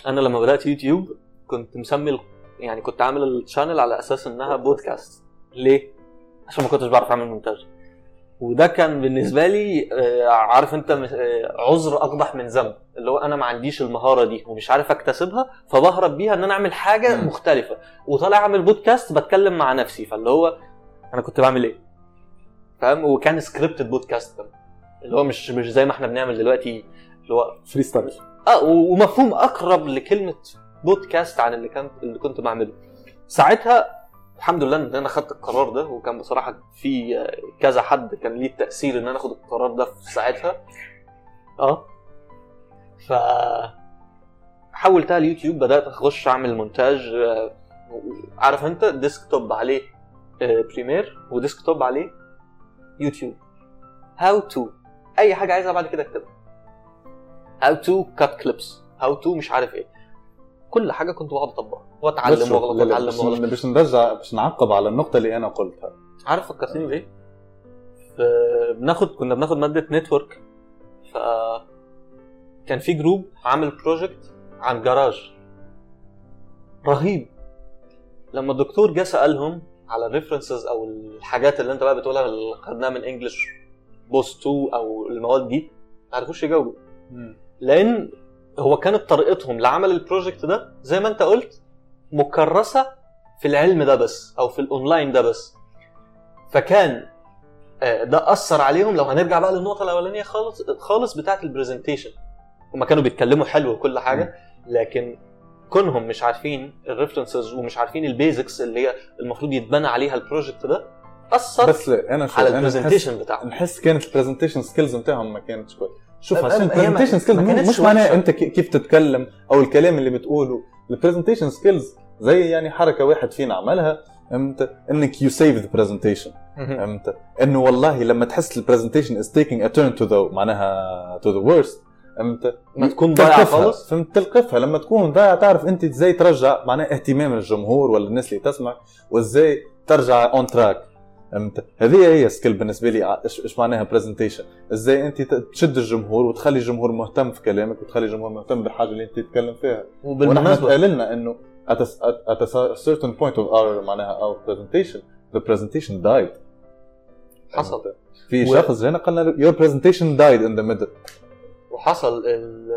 أنا لما بدأت يوتيوب كنت مسمي يعني كنت عامل ال channel على أساس إنها بودكاست ليه؟ عشان ما كنتش بعرف أعمل مونتاج وده كان بالنسبة لي آه، عارف انت آه، عذر اقبح من ذنب. اللي هو أنا ما عنديش المهارة دي ومش عارف أكتسبها فبهرب بيها إن أنا أعمل حاجة. مختلفة. وطالع أعمل بودكاست بتكلم مع نفسي. فاللي هو أنا كنت بعمل إيه؟ فاهم؟ وكان scripted podcast كمان. اللي هو مش مش زي ما إحنا بنعمل دلوقتي اللي هو freestyle آه ومفهوم أقرب لكلمة بودكاست عن اللي كان اللي كنت بعمله. ساعتها الحمد لله إن أنا خدت القرار ده وكان بصراحة في كذا حد كان ليه التأثير إن أنا آخد القرار ده في ساعتها. آه. ف حولتها اليوتيوب بدأت أخش أعمل مونتاج آه، عارف أنت desktop عليه آه، Premiere و desktop عليه يوتيوب. how to أي حاجة عايزها بعد كده اكتبها. how to cut clips how to مش عارف إيه. كل حاجة كنت بقعد أطبقها. وأتعلم وأغلط وأتعلم وأغلط. باش نرجع باش نعقب على النقطة اللي أنا قلتها. عارف فكرتني بإيه؟ بناخد كنا بناخد مادة network ف كان في group عامل project عن جراج. رهيب. لما الدكتور جه سألهم على ال references أو الحاجات اللي أنت بقى بتقولها اللي خدناها من English Post 2 أو المواد دي ما عرفوش يجاوبوا. لأن هو كانت طريقتهم لعمل ال project ده زي ما انت قلت مكرسة في العلم ده بس أو في الأونلاين ده بس. فكان آه، ده أثر عليهم. لو هنرجع بقى للنقطة الأولانية خالص خالص بتاعه ال presentation هم كانوا بيتكلموا حلو وكل حاجة لكن كونهم مش عارفين ال references ومش عارفين ال basics اللي هي المفروض يتبنى عليها ال project ده أثر بس أنا على ال presentation بتاعهم. نحس كانت ال presentation skills بتاعهم ما كانتش كويس شوف عشان ال presentation skills مش معناها. انت كي- كيف تتكلم أو الكلام اللي بتقوله. ال presentation skills زي يعني حركة واحد فينا عملها فهمت؟ إنك you save the presentation فهمت؟ إنه والله لما تحس ال presentation is taking a turn to the معناها to the worst فهمت؟ ما تكون ضايعة. خالص. فهمت؟ تلقفها. لما تكون ضايع تعرف أنت إزاي ترجع معناها اهتمام الجمهور ولا الناس اللي تسمع وإزاي ترجع on track فهمت هذه هي skill بالنسبة لي. ع- إيش معناها presentation إزاي أنت تشد الجمهور وتخلي الجمهور مهتم في كلامك وتخلي الجمهور مهتم بالحاجة اللي أنت تتكلم فيها. ونحن وبالمناسبه اتقال لنا إنه at a, at, a certain point of our معناها our presentation the presentation died. حصل. في و- شخص جانا قال لنا your presentation died in the middle. وحصل ال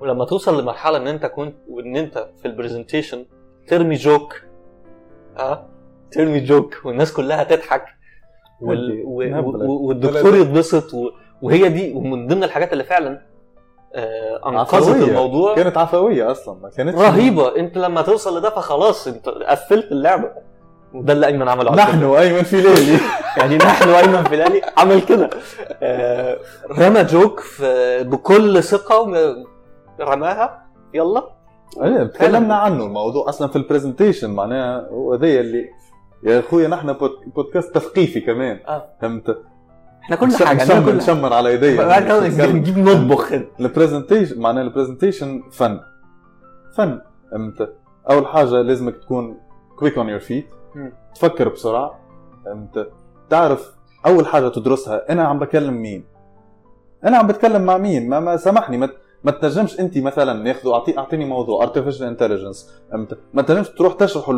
ولما توصل لمرحلة إن أنت كنت وإن أنت في ال presentation ترمي جوك آه ترمي جوك والناس كلها تضحك وال... و... و... والدكتور يتبسط و... وهي دي ومن ضمن الحاجات اللي فعلا آه أنقذت عفوية. الموضوع. كانت عفوية أصلا ما كانتش رهيبة. أنت لما توصل لده فخلاص أنت قفلت اللعبة. وده اللي أيمن عمله. نحن أيمن في ليلي يعني نحن وايمن فلاني عمل كده. آه، رمى جوك في بكل ثقة رماها. يلا. إيه تكلمنا عنه الموضوع أصلا في ال presentation معناها هو ذي اللي يا أخويا نحن بود- بودكاست تثقيفي كمان. آه. فهمت؟ إحنا كل حاجة نشمر كل نشمر على كده نجيب نطبخ. ال presentation معناها ال presentation فن. فن فهمت؟ أول حاجة لازمك تكون quick on your feet. تفكر بسرعة فهمت؟ تعرف أول حاجة تدرسها أنا عم بكلم مين؟ أنا عم بتكلم مع مين؟ ما, ما سامحني ما ما تنجمش انت مثلا ناخذوا اعطي أعطيني موضوع artificial intelligence ما تنجمش تروح تشرحه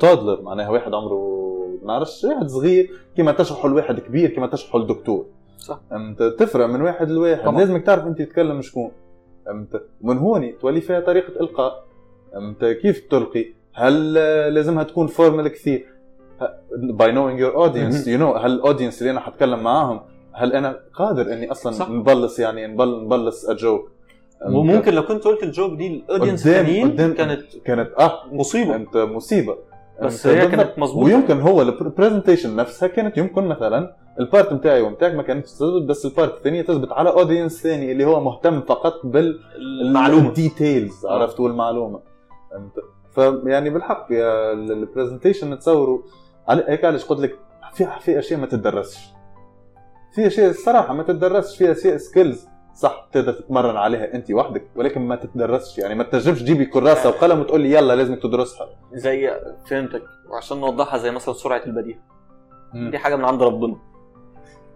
toddler معناها واحد عمره ما نعرفش واحد صغير كما تشرحه لواحد كبير كما تشرحه لدكتور. صح. انت تفرق من واحد لواحد. طبعا. لازمك تعرف انت تتكلم شكون. فهمت ومن هون تولي فيها طريقة إلقاء. كيف تلقي؟ هل لازمها تكون formal كثير؟ by knowing your audience you know هل ال audience اللي أنا حتكلم معاهم هل أنا قادر إني أصلا صح. نبلص يعني نبل نبلص a joke وممكن لو كنت قلت ال joke دي ال audience قدام- كانت كانت آه مصيبة. انت مصيبة. بس هي. كانت مظبوطة. ويمكن هو ال presentation نفسها كانت يمكن مثلا ال part بتاعي ومتاعك ما كانتش تثبت بس ال part الثانية تثبت على audience ثاني اللي هو مهتم فقط بال المعلومة. ال details آه. عرفت والمعلومة. فهمت؟ فيعني بالحق يا ال presentation تصوروا هيك علاش قلت لك؟ في في أشياء ما تدرسش في أشياء الصراحة ما تدرسش في أشياء skills صح تقدر تتمرن عليها أنت وحدك ولكن ما تتدرسش يعني ما تنجمش تجيبي كراسة وقلم وتقول لي يلا لازمك تدرسها. زي فهمتك. وعشان نوضحها زي مثلا سرعة البديهة. دي حاجة من عند ربنا.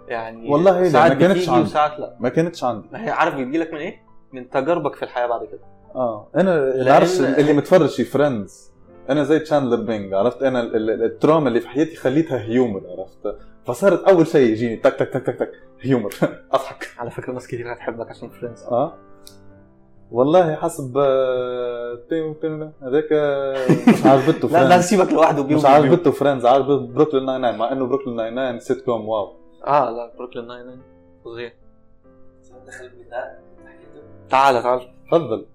يعني والله لا، ساعات ما كانتش عندي. وساعات لا. ما كانتش عندي. ما هي عارف بيجي لك من إيه؟ من تجاربك في الحياة بعد كده. آه أنا عارفش اللي متفرج في Friends أنا زي تشاندلر بينج عرفت؟ أنا ال- ال- ال trauma اللي في حياتي خليتها humor عرفت؟ فصارت أول شيء يجيني تك تك تك تك تك humor أضحك. على فكرة ناس كتير هتحبك عشان Friends آه. والله حسب آه، تيم- تيم- هذاك آه، مش عجبته لا لا سيبك لوحده بيوم مش عجبته Friends عجبته Brooklyn Nine-Nine مع إنه Brooklyn Nine-Nine sitcom واو. آه لا Brooklyn Nine-Nine فظيع دخل تعال تعال. تفضل.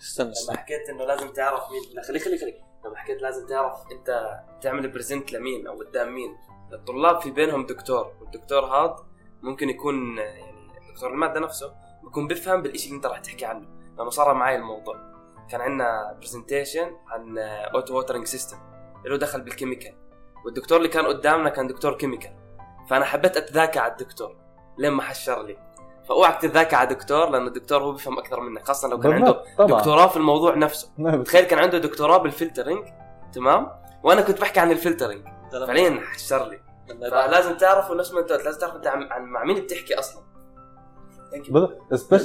استنى لما حكيت إنه لازم تعرف مين لا خلي خلي خلي. لما حكيت لازم تعرف أنت تعمل present لمين أو قدام مين. الطلاب في بينهم دكتور والدكتور هذا ممكن يكون يعني دكتور المادة نفسه بيكون بيفهم بالشيء اللي أنت راح تحكي عنه. لما صار معي الموضوع. كان عندنا presentation عن auto watering system اللي هو دخل بال chemical والدكتور اللي كان قدامنا كان دكتور chemical فأنا حبيت أتذاكى على الدكتور. لين ما حشر لي. فأوعك تتذاكى على دكتور لأنه الدكتور هو بيفهم أكثر منك خاصة لو كان عنده طبعا. دكتوراه في الموضوع نفسه. نعم. تخيل كان عنده دكتوراه بال filtering تمام؟ وأنا كنت بحكي عن ال filtering فعليا حشر لي. فلازم تعرف نفس ما أنت لازم تعرف أنت عن مع مين بتحكي أصلا.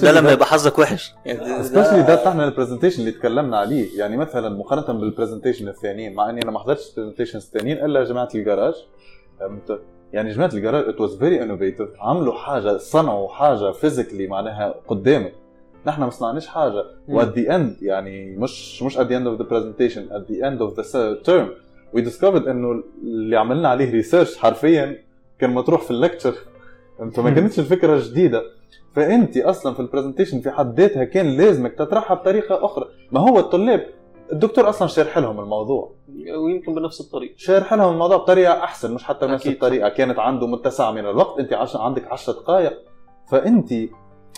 ده لما that- يبقى حظك وحش. يعني specially ده تحنا ال presentation اللي تكلمنا عليه. يعني مثلا مقارنة بال presentation الثانيين مع إني أنا ما حضرتش ال presentations الثانيين إلا جماعة الجراج؟ يعني جماعة ال garage it was very innovative عملوا حاجة صنعوا حاجة physically معناها قدامك. نحن ما صنعناش حاجة. و at the end يعني مش مش at the end of the presentation at the end of the term. We discovered إنه اللي عملنا عليه research حرفيا كان مطروح في ال lecture ما. كانتش الفكرة جديدة. فانت أصلا في ال presentation في حد ذاتها كان لازمك تطرحها بطريقة أخرى. ما هو الطلاب الدكتور أصلا شارح لهم الموضوع ويمكن بنفس الطريقة شارح لهم الموضوع بطريقة أحسن مش حتى بنفس. الطريقة كانت عنده متسع من الوقت أنت عش... عندك 10 دقائق فأنت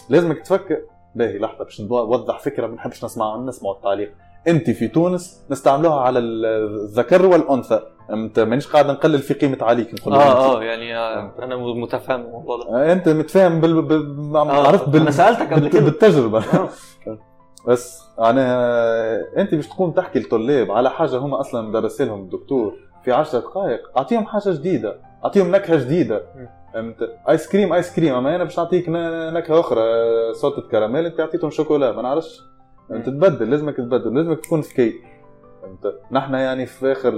لازمك تفكر باهي لحظة باش نوضح فكرة ما بنحبش نسمع نسمع التعليق أنت في تونس نستعملوها على الذكر والأنثى أنت مانيش قاعد نقلل في قيمة عليك نقول. آه آه يعني آه، أنا متفاهم الموضوع ده أنت متفاهم بال... بال... آه، عرفت بال... أنا سألتك قبل كده. بالتجربة آه. بس أنا انت مش تقوم تحكي للطلاب على حاجة هم أصلا مدرس لهم الدكتور في 10 دقائق. أعطيهم حاجة جديدة. أعطيهم نكهة جديدة. فهمت؟ ice cream ice cream. أما أنا باش نعطيك نكهة أخرى salted caramel أنت أعطيتهم شوكولا ما نعرفش. انت تبدل لازمك تبدل لازمك تكون ذكي فهمت؟ نحن يعني في آخر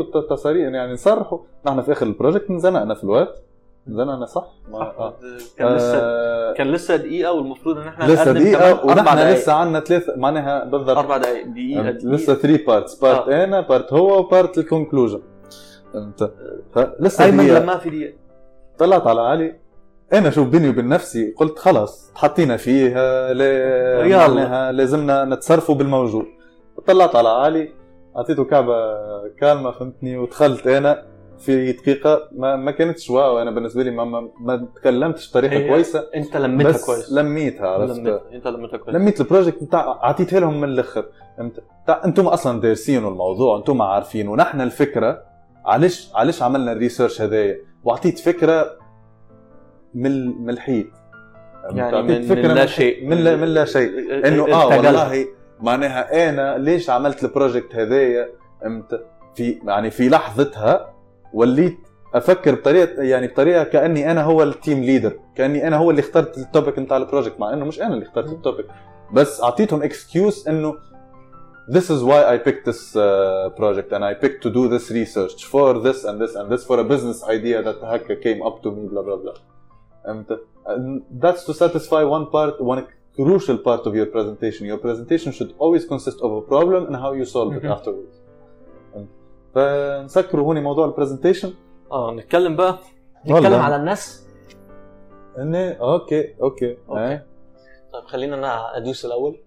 الت- التصاريح يعني نصرحوا نحن في آخر ال project نزنقنا في الوقت. نزنقنا صح؟ ما- آه. كان لسه آه، كان لسه دقيقة والمفروض إن إحنا لسه أربع ونحن لسه عندنا ثلاثة معناها بالضبط أربع دقائق دقيقة فهمت؟ دقيقة. لسه 3 parts part آه. أنا part هو و part ال conclusion فهمت فلسه ايمن لما في دقيقة طلعت على علي أنا شوف بيني وبين نفسي قلت خلاص تحطينا فيه لا لازمنا نتصرفوا بالموجود طلعت على علي أعطيته كعبة كالمة فهمتني ودخلت أنا في دقيقة ما, ما كانتش واو. أنا بالنسبة لي ما, ما, ما تكلمتش بطريقة كويسة. أنت لميتها بس كويس. لميتها عرفت؟ لميتها. أنت لميتها كويس. لميت ال project بتاع أعطيتها لهم من الآخر. أنتم أصلا دارسين الموضوع أنتم عارفين ونحن الفكرة علاش علاش عملنا ال research هذايا؟ وأعطيت فكرة من من الحيط؟ يعني من, فكرة من لا شيء. من لا, من لا شيء. إنه آه. والله معناها أنا ليش عملت ال project هذايا؟ في يعني في لحظتها وليت أفكر بطريقه يعني بطريقه كاني أنا هو ال team leader كاني أنا هو اللي اخترت ال topic نتاع ال project مع انه مش أنا اللي اخترت. ال topic بس اعطيتهم excuse انه this is why I picked this uh, project and I picked to do this research for this and this and this for a business idea that هكا came up to me blah blah blah and that's to satisfy one part one crucial part of your presentation your presentation should always consist of a problem and how you solve it Mhm. afterwards فنسكروا هوني موضوع ال presentation آه نتكلم بقى. والله. نتكلم على الناس. اني okay okay. okay. آه. طيب خلينا أنا أدوس الأول.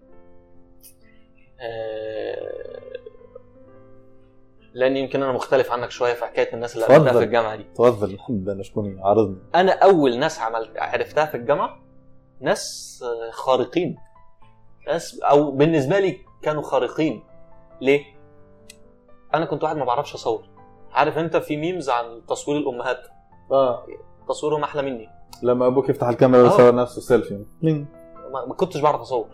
آه، لأن يمكن أنا مختلف عنك شوية في حكاية الناس اللي. قابلتها في الجامعة دي. تفضل. نحب أنا شكون يعارضني أنا أول ناس عملت عرفتها في الجامعة ناس آه، خارقين. ناس أو بالنسبة لي كانوا خارقين. ليه؟ أنا كنت واحد ما بعرفش أصور. عارف أنت في memes عن تصوير الأمهات؟ آه. تصويرهم أحلى مني. لما أبوك يفتح الكاميرا آه. ويصور نفسه سيلفي ما ما كنتش بعرف أصور.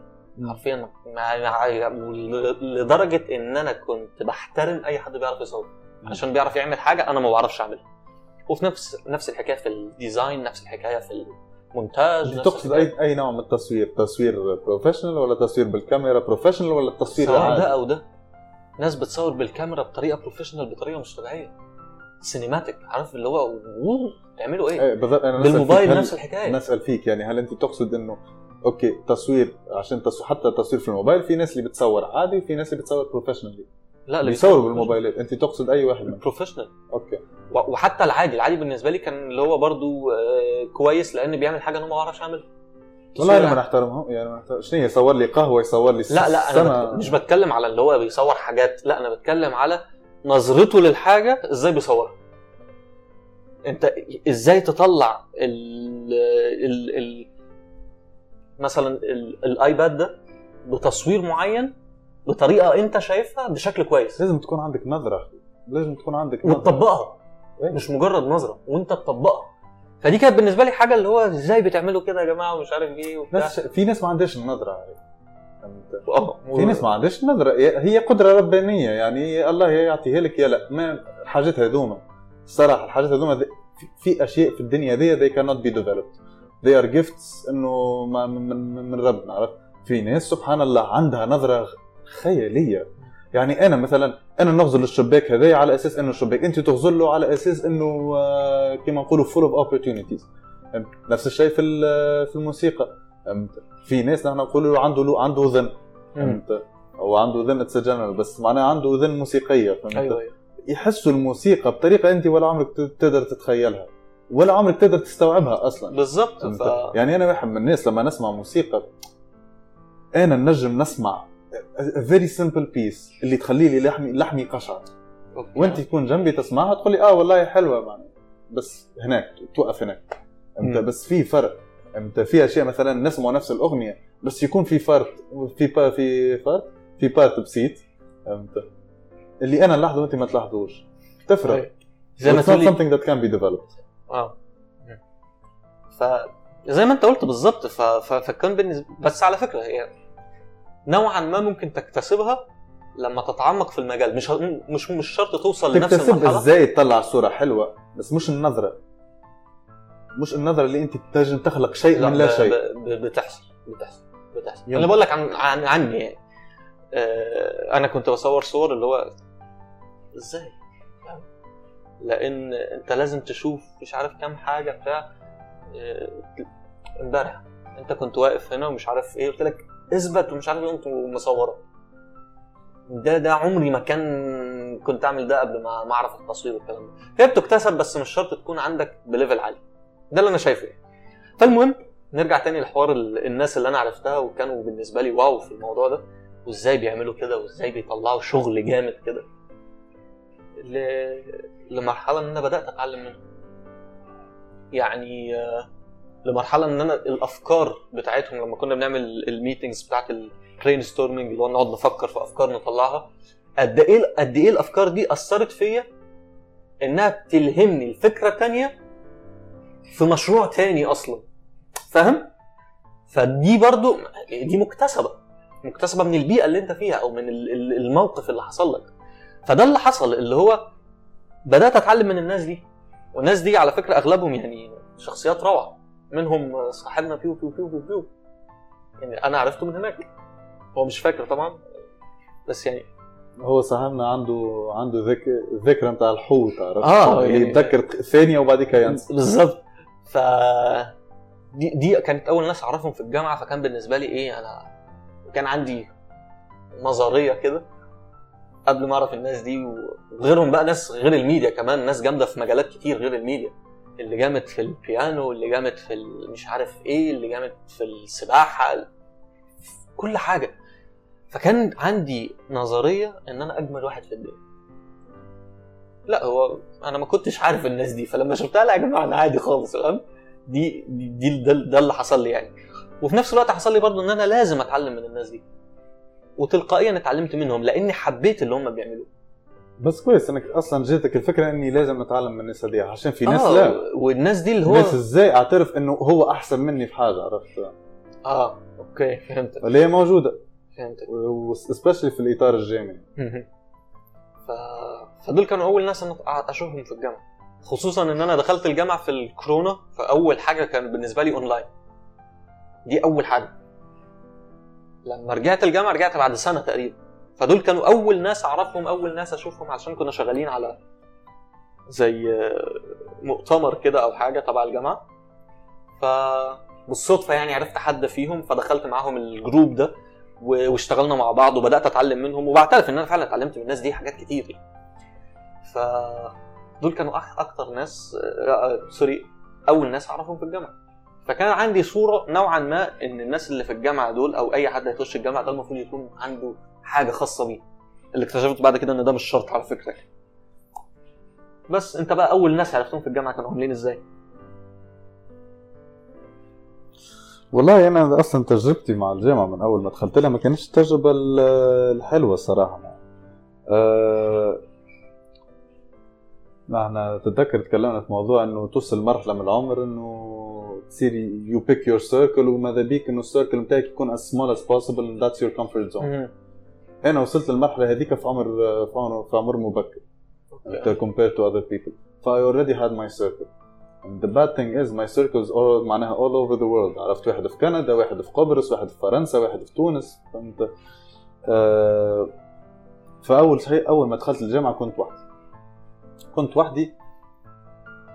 حرفيا ما- ما- ل- لدرجة إن أنا كنت بحترم أي حد بيعرف يصور. عشان بيعرف يعمل حاجة أنا ما بعرفش أعملها. وفي نفس نفس الحكاية في ال design نفس الحكاية في المونتاج تقصد. اي أي نوع من التصوير؟ تصوير professional ولا تصوير بالكاميرا professional ولا التصوير سواء ده أو ده. ناس بتصور بالكاميرا بطريقة professional بطريقة مش طبيعية. cinematic عارف اللي هو تعملوا إيه؟ إيه بالضبط أنا بالموبايل نفس الحكاية. نسأل فيك يعني هل أنت تقصد إنه okay تصوير عشان تصوير حتى تصوير في الموبايل في ناس اللي بتصور عادي وفي ناس اللي بتصور professionally لا اللي بيصوروا بالموبايلات أنت تقصد أي واحد professional okay. وحتى العادي العادي بالنسبة لي كان اللي هو برضو آه، كويس لأن بيعمل حاجة أنا ما بعرفش أعملها. والله أنا ما نحترمهم يعني ما نحترم- شنو هي يصور لي قهوة يصور لي لا لا أنا. بت... مش بتكلم على اللي هو بيصور حاجات لا أنا بتكلم على نظرته للحاجة إزاي بيصورها. أنت إزاي تطلع ال ال ال مثلا ال... الآيباد ده بتصوير معين بطريقة أنت شايفها بشكل كويس؟ لازم تكون عندك نظرة لازم تكون عندك نظرة. وتطبقها. مش مجرد نظرة وأنت تطبقها. فدي كانت بالنسبة لي حاجة اللي هو إزاي بتعملوا كده يا جماعة ومش عارف إيه وبتاع. ناس في ناس ما عندهاش النظرة؟ آه في ناس ما عندهاش نظرة هي قدرة ربانية يعني الله يعطيها لك يا لا ما حاجات هذوما. الصراحة الحاجات هذوما في- أشياء في الدنيا ذي they cannot be developed. They are gifts إنه ما- من, من, من ربنا عرفت؟ في ناس سبحان الله عندها نظرة خيالية. يعني أنا مثلا أنا نغزل الشباك هذا على أساس إنه الشباك أنت تغزل له على أساس إنه آه، كما نقولوا full of opportunities. فهمت؟ نفس الشيء في ال- في الموسيقى؟ في ناس نحن نقولوا عنده له عنده ذن. مم. فهمت؟ هو عنده اذن اتس بس معناها عنده اذن موسيقية. فهمت؟ أيوه أيوه. يحسوا الموسيقى بطريقة أنت ولا عمرك تقدر تتخيلها. ولا عمرك تقدر تستوعبها أصلا. بالظبط فهمت؟ ف... يعني أنا واحد من الناس لما نسمع موسيقى أنا نجم نسمع very simple piece اللي تخلي لي لحمي لحمي قشعر. وانت تكون جنبي تسمعها تقول لي آه والله حلوة يعني. بس هناك توقف هناك. أنت. بس في فرق. أنت في اشياء مثلا نسمع نفس الأغنية بس يكون في فرق. في با في فرق. في بارت بسيط فهمت؟ اللي أنا نلاحظه وأنت ما تلاحظوش. تفرق. أيوة. زي ما تقولي something that can be developed. آه. ف زي ما أنت قلت بالظبط ف... ف... فكان بالنسبة بس على فكرة هي نوعا ما ممكن تكتسبها لما تتعمق في المجال. مش مش مش شرط توصل لنفس تكتسب المرحلة. إزاي تطلع صورة حلوة؟ بس مش النظرة. مش النظرة اللي أنت تنجم تخلق شيء من لا شيء. بتحصل بتحصل بتحصل. يلا. أنا بقول لك عن عن عني يعني. آه، أنا كنت بصور صور اللي هو إزاي؟ لأن أنت لازم تشوف مش عارف كام حاجة بتاع آه، امبارح. أنت كنت واقف هنا ومش عارف إيه قلت لك اثبت ومش عارف إيه مصورة. ده ده عمري ما كان كنت أعمل ده قبل ما ما أعرف التصوير والكلام ده. هي بتكتسب بس مش شرط تكون عندك بليفل عالي. ده اللي أنا شايفه يعني. فالمهم نرجع تاني لحوار ال- الناس اللي أنا عرفتها وكانوا بالنسبة لي wow في الموضوع ده. وإزاي بيعملوا كده وإزاي بيطلعوا شغل جامد كده. لمرحلة إن أنا بدأت أتعلم منهم. يعني آه، لمرحلة إن أنا الأفكار بتاعتهم لما كنا بنعمل ال meetings بتاعت ال brainstorming اللي هو نقعد نفكر في أفكار نطلعها قد إيه قد إيه الأفكار دي أثرت فيا إنها بتلهمني الفكرة تانية في مشروع تاني أصلا. فاهم؟ فدي برضو دي مكتسبة مكتسبة من البيئة اللي أنت فيها أو من ال- ال- الموقف اللي حصل لك. فده اللي حصل اللي هو بدأت أتعلم من الناس دي والناس دي على فكرة أغلبهم يعني شخصيات روعة. منهم صاحبنا بيو بيو بيو بيو بيو يعني أنا عرفته من هناك. هو مش فاكر طبعا بس يعني هو صاحبنا عنده عنده ذك... ذكرى نتاع الحوت عرفت؟ اللي يعني- يتذكر ثانية وبعد كده ينسى. بالظبط. ف دي دي كانت أول ناس أعرفهم في الجامعة فكان بالنسبة لي إيه أنا كان عندي نظرية كده قبل ما أعرف الناس دي وغيرهم بقى ناس غير الميديا كمان ناس جامدة في مجالات كتير غير الميديا. اللي جامد في البيانو اللي جامد في مش عارف إيه اللي جامد في السباحة كل حاجة. فكان عندي نظرية إن أنا أجمل واحد في الدنيا. لا هو أنا ما كنتش عارف الناس دي فلما شفتها لا يا جماعة أنا عادي خالص فاهم؟ دي دي, ده, ده اللي حصل لي يعني. وفي نفس الوقت حصل لي برضو إن أنا لازم أتعلم من الناس دي. وتلقائيا اتعلمت منهم لأني حبيت اللي هم بيعملوه. بس كويس إنك أصلا جاتك الفكرة إني لازم أتعلم من الناس هذه عشان في ناس آه لا. والناس دي اللي هو ناس إزاي أعترف إنه هو أحسن مني في حاجة عرفت؟ آه okay فهمتك. اللي هي موجودة. فهمتك. و specially في الإطار الجامعي. ف... فدول كانوا أول ناس أنا أشوفهم في الجامعة. خصوصا إن أنا دخلت الجامعة في الكورونا فأول حاجة كان بالنسبة لي اونلاين دي أول حاجة. لما رجعت الجامعة رجعت بعد سنة تقريبا. فدول كانوا أول ناس أعرفهم أول ناس أشوفهم عشان كنا شغالين على زي مؤتمر كده أو حاجة تبع الجامعة. فبالصدفه يعني عرفت حد فيهم فدخلت معاهم ال group ده واشتغلنا مع بعض وبدأت أتعلم منهم وبعترف إن أنا فعلا اتعلمت من الناس دي حاجات كتير. ف دول كانوا أكتر ناس آه، آه، sorry أول ناس أعرفهم في الجامعة. فكان عندي صورة نوعا ما إن الناس اللي في الجامعة دول أو أي حد هيخش الجامعة ده المفروض يكون عنده حاجة خاصة بيه اللي اكتشفت بعد كده إن ده مش شرط على فكرة. بس أنت بقى أول ناس عرفتهم في الجامعة كانوا عاملين إزاي؟ والله أنا أصلا تجربتي مع الجامعة من أول ما دخلت لها ما كانتش التجربة ال- الحلوة الصراحه أه نحن تتذكر تكلمنا في موضوع إنه توصل مرحلة من العمر إنه تصير you pick your circle وماذا بيك إنه ال circle بتاعك يكون as small as possible and that's your comfort zone. أنا وصلت للمرحلة هذيك في عمر في عمر في عمر مبكر. To compare to other people. ف I already had my circle. And the bad thing is my circles all معناها all over the world. عرفت؟ واحد في كندا واحد في قبرص واحد في فرنسا واحد في تونس. فهمت؟ آه فأول شيء أول ما دخلت الجامعة كنت وحدي. كنت وحدي.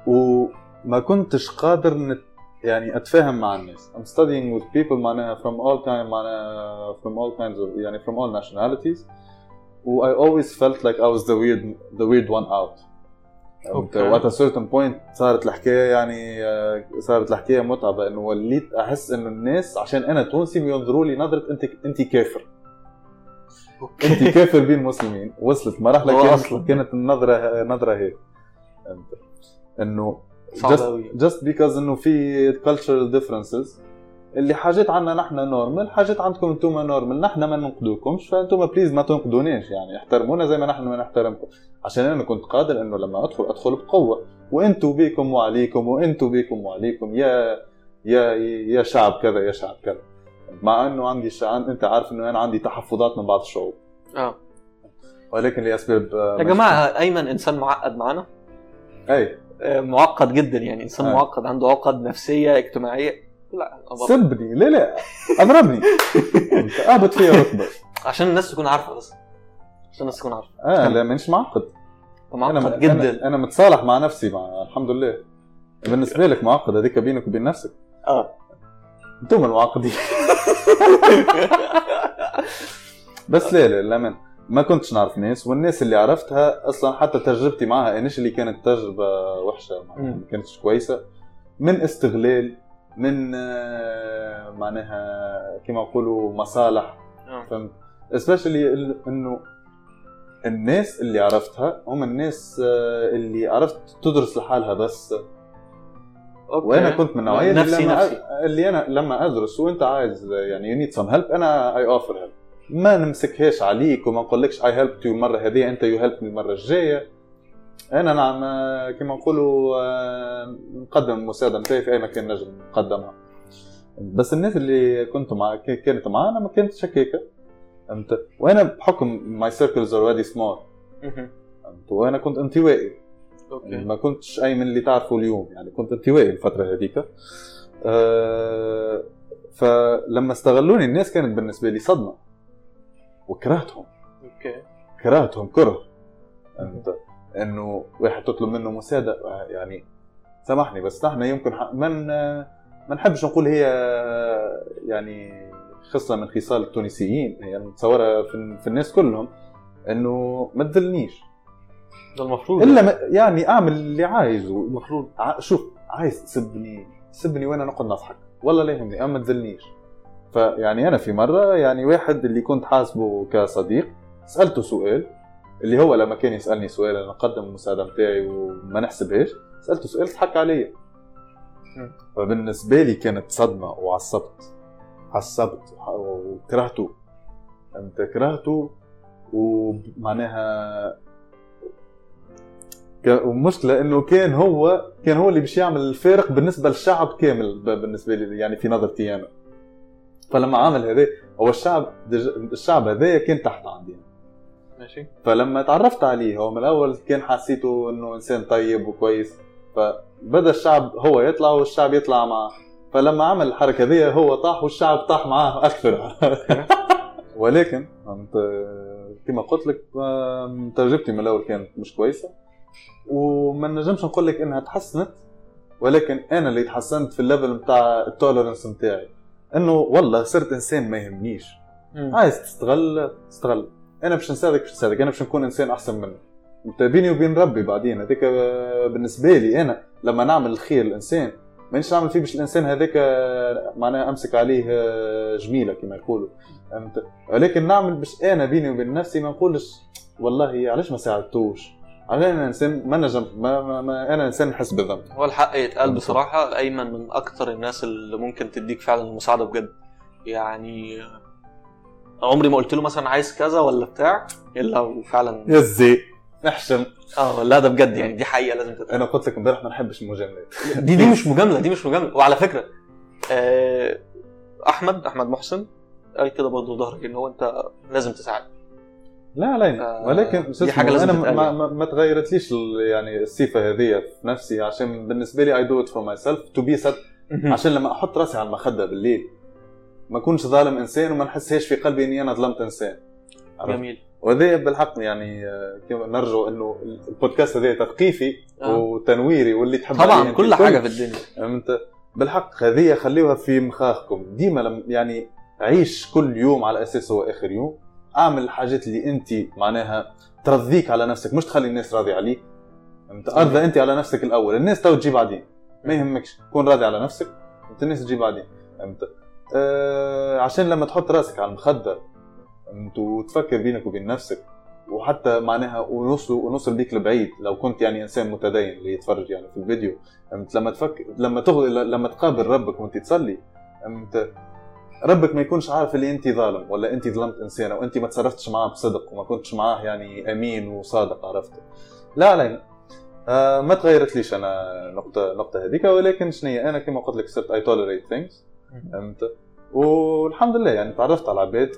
وما كنتش قادر نت يعني اتفاهم مع الناس I'm studying with people معناها from all kind معناها from all kinds of يعني from all nationalities. و I always felt like I was the weird the weird one out. okay. و at a certain point صارت الحكاية يعني آه، صارت الحكاية متعبة. إنه وليت أحس إنه الناس عشان أنا تونسي بينظروا لي نظرة أنت أنت كافر. أنت كافر بين المسلمين. وصلت هو كانت. كانت النظرة نظرة هيك. إنه just because إنه في cultural differences. اللي حاجات عنا نحن normal حاجات عندكم أنتم normal نحن ما ننقدوكمش فانتم please ما تنقدونيش يعني احترمونا زي ما نحن ما نحترمكم. عشان أنا كنت قادر إنه لما أدخل أدخل بقوة. وأنتم بيكم وعليكم وأنتم بيكم وعليكم. يا يا يا شعب كذا يا شعب كذا. مع إنه عندي شعب أنت عارف إنه أنا عندي تحفظات من بعض الشعوب. آه. ولكن لأسباب آه، يا جماعة أيمن إنسان معقد معانا أي. معقد جدا يعني إنسان آه. معقد عنده عقد نفسية اجتماعية. لا أبقى- سبني لا لا؟ أضربني. أنت أهبط فيها ركبة. عشان الناس تكون عارفة بس. عشان الناس تكون عارفة. آه لا مش معقد. معقد أنا, جدا. أنا متصالح مع نفسي مع الحمد لله. بالنسبة لك معقد هذيك بينك وبين نفسك. آه. أنتم المعقدين. بس لا لا للأمانة. ما كنتش نعرف ناس والناس اللي عرفتها أصلا حتى تجربتي معها انيشلي كانت تجربة وحشة ما كانتش كويسة. من استغلال من آه، معناها كما نقولوا مصالح آه. فهمت؟ specially إنه الناس اللي عرفتها هم الناس آه، اللي عرفت تدرس لحالها بس. okay. وأنا كنت من النوعيه اللي نفسي لما نفسي. اللي أنا لما أدرس وأنت عايز يعني you need some help أنا I offer help ما نمسكهاش عليك وما نقولكش I help you المرة هذه أنت you help المرة الجاية. أنا نعم آه، كما نقولوا آه، نقدم المساعده نتاعي في أي مكان نجم نقدمها. بس الناس اللي كنت مع كانت معانا ما كانتش هكاكا فهمت؟ وأنا بحكم my circles already small وأنا كنت انطوائي okay. ما كنتش أيمن اللي تعرفه اليوم. يعني كنت انطوائي الفترة هذيك. أه فلما استغلوني الناس كانت بالنسبة لي صدمة. وكرهتهم. okay. كرهتهم كره انت إنه واحد تطلب منه مساعدة يعني سامحني بس نحن يمكن من ما نحبش نقول هي يعني خصله من خصال التونسيين هي متصورة في, في الناس كلهم إنه ما تذلنيش. المفروض. إلا ما يعني أعمل اللي عايزه المفروض. شوف عايز تسبني سبني وأنا نقعد نضحك؟ والله لا يهمني أما ما تذلنيش. فيعني أنا في مرة يعني واحد اللي كنت حاسبه كصديق سألته سؤال اللي هو لما كان يسألني سؤال أنا أقدم المساعدة نتاعي وما نحسبهاش سألته سؤال ضحك علي. فبالنسبة لي كانت صدمة وعصبت عصبت وكرهته. أنت كرهته ومعناها والمشكلة إنه كان هو كان هو اللي باش يعمل الفارق بالنسبة للشعب كامل بالنسبة لي يعني في نظرتي أنا. فلما عمل هذا هو الشعب دج- الشعب هذايا كان تحت عندي. ماشي. فلما تعرفت عليه هو من الأول كان حسيته إنه إنسان طيب وكويس. فبدأ الشعب هو يطلع والشعب يطلع معه. فلما عمل الحركة ذي هو طاح والشعب طاح معاه أكثر. ولكن كما قلت لك تجربتي من الأول كانت مش كويسة. وما نجمش نقول لك إنها تحسنت ولكن أنا اللي تحسنت في ال level بتاع ال tolerance نتاعي إنه والله صرت إنسان ما يهمنيش. عايز تستغل تستغل أنا باش نساعدك باش نساعدك. أنا باش نكون إنسان أحسن منك. أنت بيني وبين ربي بعدين. هذيك آه، بالنسبة لي أنا لما نعمل الخير الانسان مانيش نعمل فيه باش الإنسان هذاك معناها أمسك عليه آه، جميلة كما يقولوا. فهمت؟ ولكن نعمل باش أنا بيني وبين نفسي ما نقولش والله علاش ما ساعدتوش؟ أنا إنسان ما نجم ما, ما, ما أنا إنسان نحس بالذنب. هو الحق يتقال بصراحة أيمن من أكتر الناس اللي ممكن تديك فعلا المساعدة بجد. يعني عمري ما قلت له مثلا عايز كذا ولا بتاع إلا وفعلا. يا زي احشم آه لا ده بجد يعني دي حقيقة لازم تتقال. أنا قلت لك امبارح ما نحبش المجاملات. دي دي مش مجاملة دي مش مجاملة. وعلى فكرة آه، أحمد أحمد محسن قال كده برضه ظهرك إن هو أنت لازم تساعد. لا لا ولكن دي شو حاجة اسمه، لازم أنا ما, يعني. ما, ما تغيرتليش ال- يعني الصفة هذه في نفسي عشان بالنسبة لي I do it for myself to be sat عشان لما أحط راسي على المخدة بالليل ما أكونش ظالم إنسان وما نحسهاش في قلبي إني أنا ظلمت إنسان؟ جميل وهذا بالحق يعني آه، كيما نرجو إنه البودكاست هذا تثقيفي آه. وتنويري واللي تحب طبعا أنت كل. حاجة في الدنيا فهمت بالحق هذه خليوها في مخاخكم ديما لم يعني عيش كل يوم على أساس هو آخر يوم اعمل الحاجات اللي انت معناها ترضيك على نفسك مش تخلي الناس راضي عليك. ارضى انت على نفسك الأول الناس تو تجي بعدين. ما يهمكش كون راضي على نفسك الناس تجي بعدين. فهمت؟ آه عشان لما تحط راسك على المخده فهمت؟ وتفكر بينك وبين نفسك وحتى معناها ونوصل ونوصل بيك لبعيد. لو كنت يعني إنسان متدين اللي يتفرج يعني في الفيديو لما تفكر لما تغ... لما تقابل ربك وانت تصلي ربك ما يكونش عارف اللي انت ظالم ولا انت ظلمت انسان أو انت ما تصرفتش معاه بصدق وما كنتش معاه يعني امين وصادق عرفت؟ لا لا آه ما تغيرت ليش أنا نقطه نقطة هذيك ولكن شنو أنا كما قلت لك صرت I tolerate things فهمت؟ والحمد لله يعني تعرفت على عباد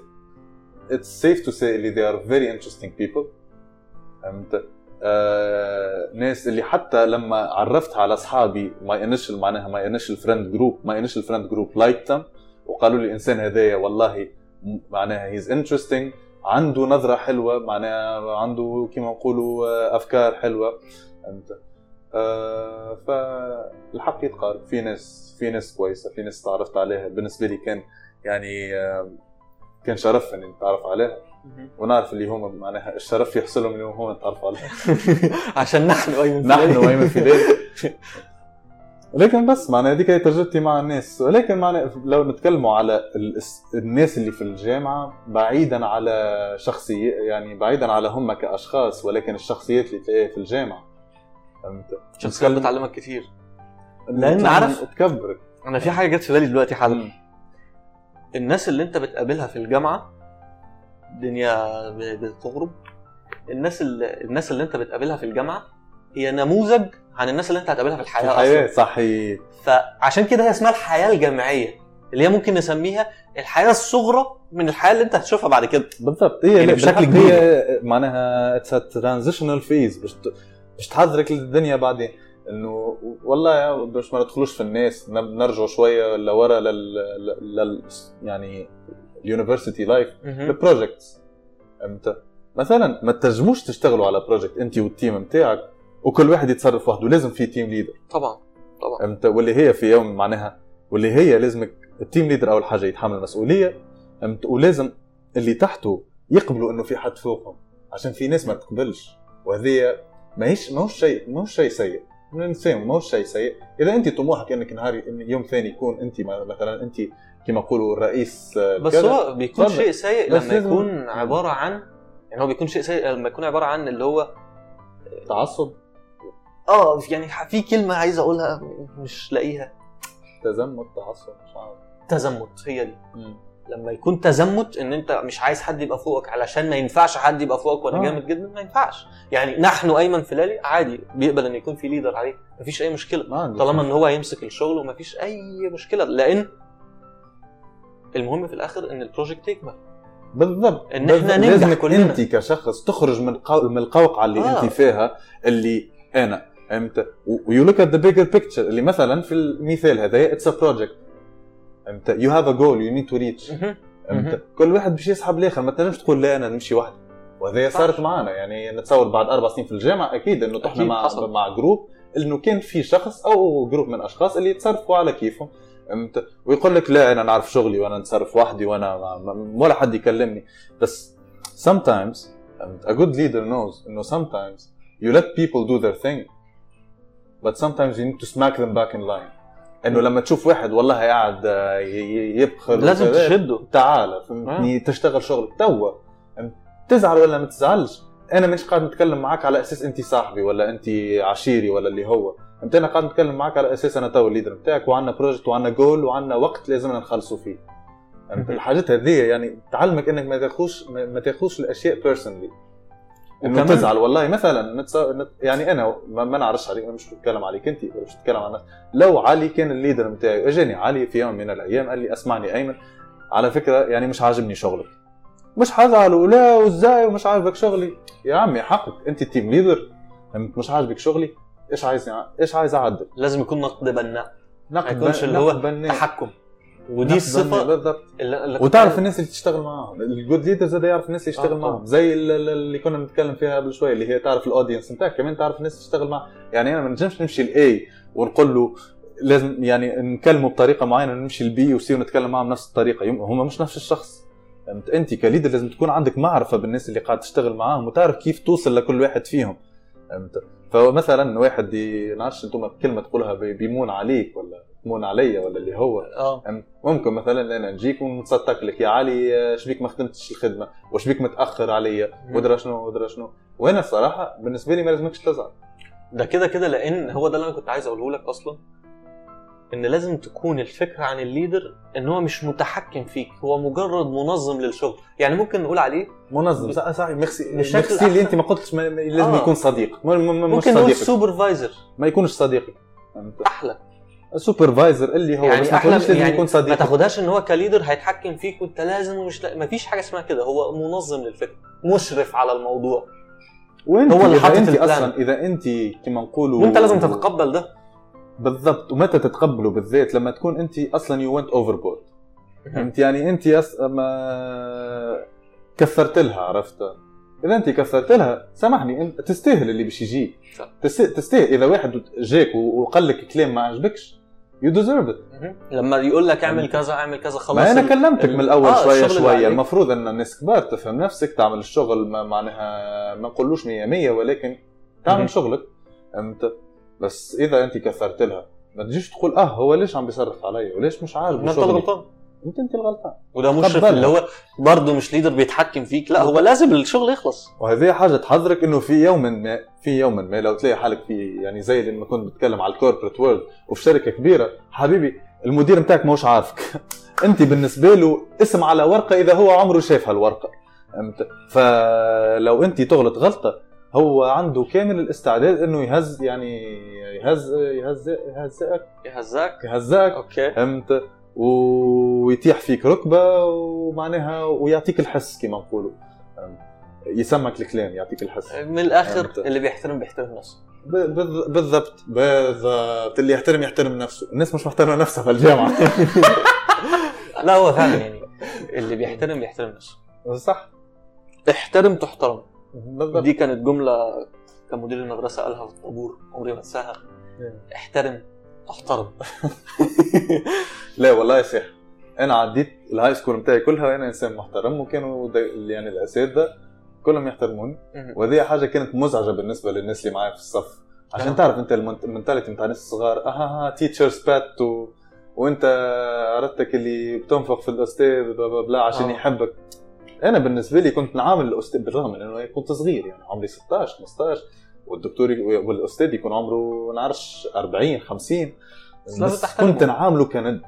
it's safe to say اللي they are very interesting people فهمت؟ آه ناس اللي حتى لما عرفتها على أصحابي my initial معناها my initial friend group my initial friend group like them وقالوا لي الإنسان هذايا والله معناها he's interesting عنده نظرة حلوة معناها عنده كما نقولوا آه، أفكار حلوة. فهمت؟ آه فالحق يتقال في ناس في ناس كويسة في ناس تعرفت عليها. بالنسبة لي كان يعني آه كان شرف إني نتعرف عليها. ونعرف اللي هم معناها الشرف يحصلهم اللي هم نتعرف عليها. عشان نحن ايمن نحن وايمن في ذلك. ولكن بس معناها هذيك هي تجربتي مع الناس. ولكن معناها لو نتكلموا على ال- الناس اللي في الجامعة بعيدا على شخصية يعني بعيدا على هم كأشخاص ولكن الشخصيات اللي تلاقيها في الجامعة. فهمت؟ شخصيات بتعلمك كتير لأن عارف- تكبرك أنا في حاجة جت في بالي دلوقتي حالا. الناس اللي أنت بتقابلها في الجامعة الدنيا ب- بتغرب. الناس اللي الناس اللي أنت بتقابلها في الجامعة هي نموذج عن الناس اللي انت هتقابلها في الحياة, الحياة. صحيح. فعشان كده هي اسمها الحياة الجامعية اللي هي ممكن نسميها الحياة الصغرى من الحياة اللي انت هتشوفها بعد كده. بالضبط. هي يعني بشكل كبير. هي معناها it's transitional phase باش تحضرك للدنيا بعدين إنه والله يا باش ما ندخلوش في الناس نرجعوا شوية لورا لل, لل... لل... يعني ال university life ال projects فهمت؟ مثلا ما تنجموش تشتغلوا على project انت وال team نتاعك وكل واحد يتصرف وحده لازم في team leader طبعا طبعا. فهمت؟ واللي هي في يوم معناها واللي هي لازمك ال team leader أول حاجة يتحمل المسؤوليه فهمت؟ ولازم اللي تحته يقبلوا إنه في حد فوقهم عشان في ناس ما تقبلش. وهذه ماهيش ماهوش شيء ماهوش شيء سيء. نفهم ماهوش شيء سيء. إذا انت طموحك إنك نهار إن يوم ثاني يكون انت مثلا انت كما يقولوا الرئيس آه، بس. هو بيكون. شيء سيء لما يكون عبارة عن يعني هو بيكون شيء سيء لما يكون عبارة عن اللي هو تعصب. آه يعني في كلمة عايز أقولها مش لاقيها تزمت تعصب مش عارف تزمت هي دي مم. لما يكون تزمت إن أنت مش عايز حد يبقى فوقك علشان ما ينفعش حد يبقى فوقك وأنا آه. جامد جدا ما ينفعش يعني نحن أيمن فلالي عادي بيقبل إن يكون في leader عليه مفيش أي مشكلة طالما إن هو هيمسك الشغل ومفيش أي مشكلة لأن المهم في الآخر إن ال project يكمل بالضبط إحنا بالضبط. ننجح لازمك كلنا. أنت كشخص تخرج من قو... من القوقعة اللي. آه. أنت فيها اللي أنا فهمت و you look at the bigger picture اللي مثلا في المثال هذا it's a project فهمت you have a goal you need to reach. فهمت كل واحد باش يسحب الآخر ما تنجمش تقول لا أنا نمشي وحدي وهذا. صارت معنا يعني نتصور بعد أربع سنين في الجامعة أكيد إنه طحنا مع حصل. مع جروب إنه كان في شخص أو group من أشخاص اللي يتصرفوا على كيفهم. فهمت ويقول لك لا أنا نعرف شغلي وأنا نتصرف وحدي وأنا ولا حد يكلمني. بس sometimes a good leader knows إنه sometimes you let people do their thing. But sometimes you need to smack them back in line. إنه لما تشوف واحد والله قاعد آه، ي- ي- يبخل لازم تشده. تعال فهمتني؟ تشتغل شغلك توا؟ تزعل ولا ما تزعلش؟ أنا مش قاعد نتكلم معك على أساس انت صاحبي ولا انت عشيري ولا اللي هو. فهمت أنا قاعد نتكلم معك على أساس أنا تو ال leader بتاعك وعندنا project وعندنا جول وعندنا وقت لازمنا نخلصوا فيه. الحاجات هذه يعني تعلمك إنك ما تاخوش ما ما تاخوش الأشياء personally انه تزعل والله مثلا. يعني أنا ما, ما نعرفش عليك أنا مش بتكلم عليك انت ولا مش بتكلم عن لو علي كان ال leader بتاعي أجاني علي في يوم من الأيام قال لي أسمعني أيمن. على فكرة يعني مش عاجبني شغلك. مش حزعل ولا وازاي ومش عاجبك شغلي. يا عمي حقك أنت ال team leader؟ مش عاجبك شغلي. إيش عايز إيش عايز أعدل؟ لازم يكون نقد بناء. ما نقد يكونش بن- اللي هو بناء. تحكم. ودي الصفة بالضبط. وتعرف الناس اللي تشتغل معاهم. ال good leader زاد يعرف الناس اللي يشتغل آه، معاهم. طبعا. زي ال- ال- اللي كنا بنتكلم فيها قبل شوي اللي هي تعرف ال audience نتاعك. كمان تعرف الناس اللي تشتغل معاها يعني أنا ما نجمش نمشي ل A ونقول له لازم يعني نكلمه بطريقة معينة نمشي ل B و C ونتكلم معاه بنفس الطريقة. هم مش نفس الشخص. فهمت؟ أنت ك leader لازم تكون عندك معرفة بالناس اللي قاعد تشتغل معاهم وتعرف كيف توصل لكل واحد فيهم. فهمت؟ فمثلا واحد نعرفش أنتم كلمة تقولها بي- بيمون عليك ولا تمون عليا ولا اللي هو؟ أم- ممكن مثلا أنا نجيك ونتصدق لك. يا علي شبيك ما خدمتش الخدمة. وشبيك متأخر عليا ودرا شنو؟ ودرا شنو؟ وأنا الصراحة بالنسبة لي ما لازمكش تزعل. ده كده كده لأن هو ده اللي أنا كنت عايز أقوله لك أصلا إن لازم تكون الفكرة عن ال leader إن هو مش متحكم فيك. هو مجرد منظم للشغل. يعني ممكن نقول عليه منظم. صح صح. merci merci اللي. أنت ما قلتش لازم آه. يكون صديق. ممكن نقول supervisor ما يكونش فهمت أحلى. supervisor اللي هو يعني بس ما أحلى تقوليش لازم يعني يكون ما صديقك تاخدهاش إن هو ك leader هيتحكم فيك وأنت لازم ومش لا... ما فيش حاجة اسمها كده هو منظم للفكرة مشرف على الموضوع. وأنت هو اللي حاطط أنت. أصلا إذا أنت كما نقولوا وأنت لازم تتقبل ده. بالضبط. ومتى تتقبله بالذات؟ لما تكون أنت أصلا you went overboard انت يعني أنت أص... ما كثرت لها عرفت؟ إذا أنت كثرت لها سامحني أنت تستاهل اللي باش يجيك. تستاهل. إذا واحد جاك وقال لك كلام ما عجبكش you deserve لما يقول لك اعمل كذا اعمل كذا خلاص ما أنا كلمتك ال- من الأول آه، شوية شوية. المفروض إن الناس كبار تفهم نفسك تعمل الشغل ما معناها ما نقولوش 100 100 ولكن. تعمل شغلك. فهمت؟ بس إذا أنت كثرت لها ما تجيش تقول آه هو ليش عم بيصرف علي؟ وليش مش عاجبه أنت شغلي؟ انت انت الغلطان وده مشرف. اللي هو برضه مش leader بيتحكم فيك. لا هو لازم الشغل يخلص. وهذه حاجة تحذرك إنه في يوم ما في يوم ما لو تلاقي حالك في يعني زي لما كنت بتكلم على ال corporate world وفي شركة كبيرة حبيبي المدير بتاعك ماهوش عارفك. أنت بالنسبة له اسم على ورقة إذا هو عمره شاف هالورقة. فهمت؟ فلو أنت تغلط غلطة هو عنده كامل الاستعداد إنه يهز يعني يهز يهز يهزئك. يهزاك يهزئك. أوكي. فهمت؟ ويتيح فيك ركبة ومعناها ويعطيك الحس كما نقولوا؟ يسمك الكلام يعطيك الحس. من الآخر. اللي بيحترم بيحترم نفسه. بالضبط بالضبط. اللي يحترم يحترم نفسه. الناس مش محترمة نفسها في الجامعة. لا هو فعلا يعني اللي بيحترم بيحترم نفسه. صح. احترم تحترم. بالضبط. دي كانت جملة كان مدير المدرسة قالها في الطابور عمري ما أنساها. احترم. تحترم لا والله يا شيخ أنا عديت ال high school بتاعي كلها وأنا إنسان محترم وكانوا يعني الأساتذة كلهم يحترموني. وهذه حاجة كانت مزعجة بالنسبة للناس اللي معايا في الصف. عشان. تعرف أنت ال ment- ال mentality بتاع الناس الصغار أها ها teacher's pet و... وأنت عرفتك اللي بتنفق في الأستاذ blah blah blah عشان آه. يحبك. أنا بالنسبة لي كنت نعامل الأستاذ بالرغم من إنه كنت صغير يعني عمري 16 15 والدكتور والأستاذ يكون عمره نعرفش 40 50 بس. كنت نعامله كند.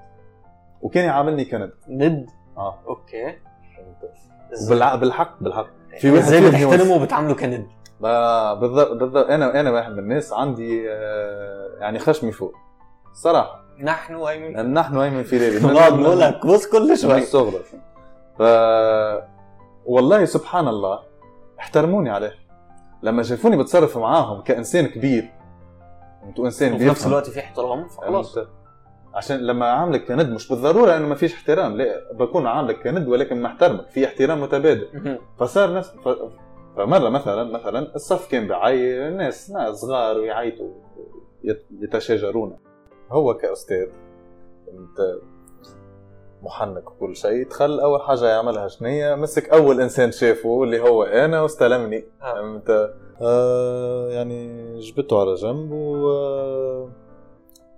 وكان يعاملني كند. ند. آه. okay. بالحق بالحق. في واحد إزاي بتحترمه وبتعامله كند؟ بالضبط بالضبط. أنا أنا واحد من الناس عندي آه، يعني خشمي فوق. صراحة. نحن ايمن نحن ايمن في ليلي نقعد نقول لك بص كل من شوي. الصغر ف والله سبحان الله احترموني عليه. لما شافوني بتصرف معاهم كإنسان كبير. أنتوا إنسان وفي نفس الوقت في احترام فخلاص. فهمت؟ عشان لما عاملك كند مش بالضرورة إنه ما فيش احترام. لا بكون عاملك كند ولكن محترمك. في احترام متبادل. فصار نفس ف... فمرة مثلا مثلا الصف كان بيعي الناس ناس صغار ويعيطوا يت- يتشاجرون. هو كأستاذ أنت محنك وكل شيء دخل أول حاجة يعملها شنية مسك أول إنسان شافه اللي هو أنا واستلمني. آه. فهمت؟ آه يعني جبته على جنب و آه،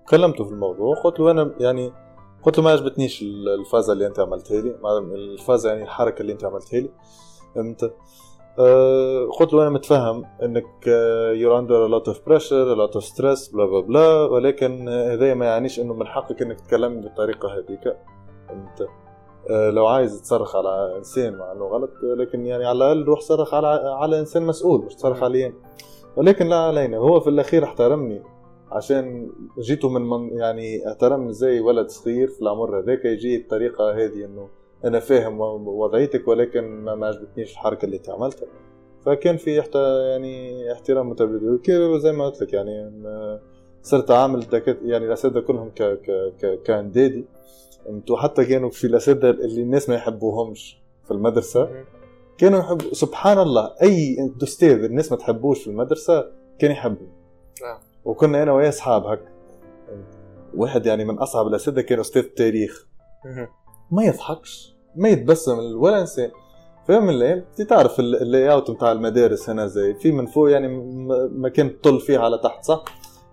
كلمته في الموضوع قلت له أنا يعني قلت له ما عجبتنيش الفازة اللي أنت عملتها لي الفازة يعني الحركة اللي أنت عملتها لي. فهمت؟ آه، قلت له أنا متفهم إنك you're under lot of pressure lot of stress blah blah blah ولكن آه، هذا ما يعنيش إنه من حقك إنك تتكلم بالطريقة هذيك. انت. آه، لو عايز تصرخ على إنسان مع إنه غلط آه، لكن يعني على الأقل روح صرخ على على إنسان مسؤول مش تصرخ. عليه ولكن لا علينا. هو في الأخير احترمني عشان جيته من, من يعني احترمني زي ولد صغير في العمر هذاك. يجي الطريقة هذه إنه أنا فاهم وضعيتك ولكن ما ما عجبتنيش الحركة اللي أنت عملتها. فكان في احت... يعني احترام متبادل. زي ما قلت لك يعني إن صرت عامل يعني الأساتذة كلهم ك... ك... ك... كأندادي. أنتوا حتى كانوا في الأساتذة اللي الناس ما يحبوهمش في المدرسة كانوا يحبوا سبحان الله أي أستاذ الناس ما تحبوش في المدرسة كان يحبه. نعم. وكنا أنا وياه أصحاب هك واحد يعني من أصعب الأساتذة كان أستاذ تاريخ. ما يضحكش ما يتبسم ولا انسان الأيام أنت تعرف ال- ال layout بتاع المدارس هنا زي في من فوق يعني مكان تطل فيه على تحت صح؟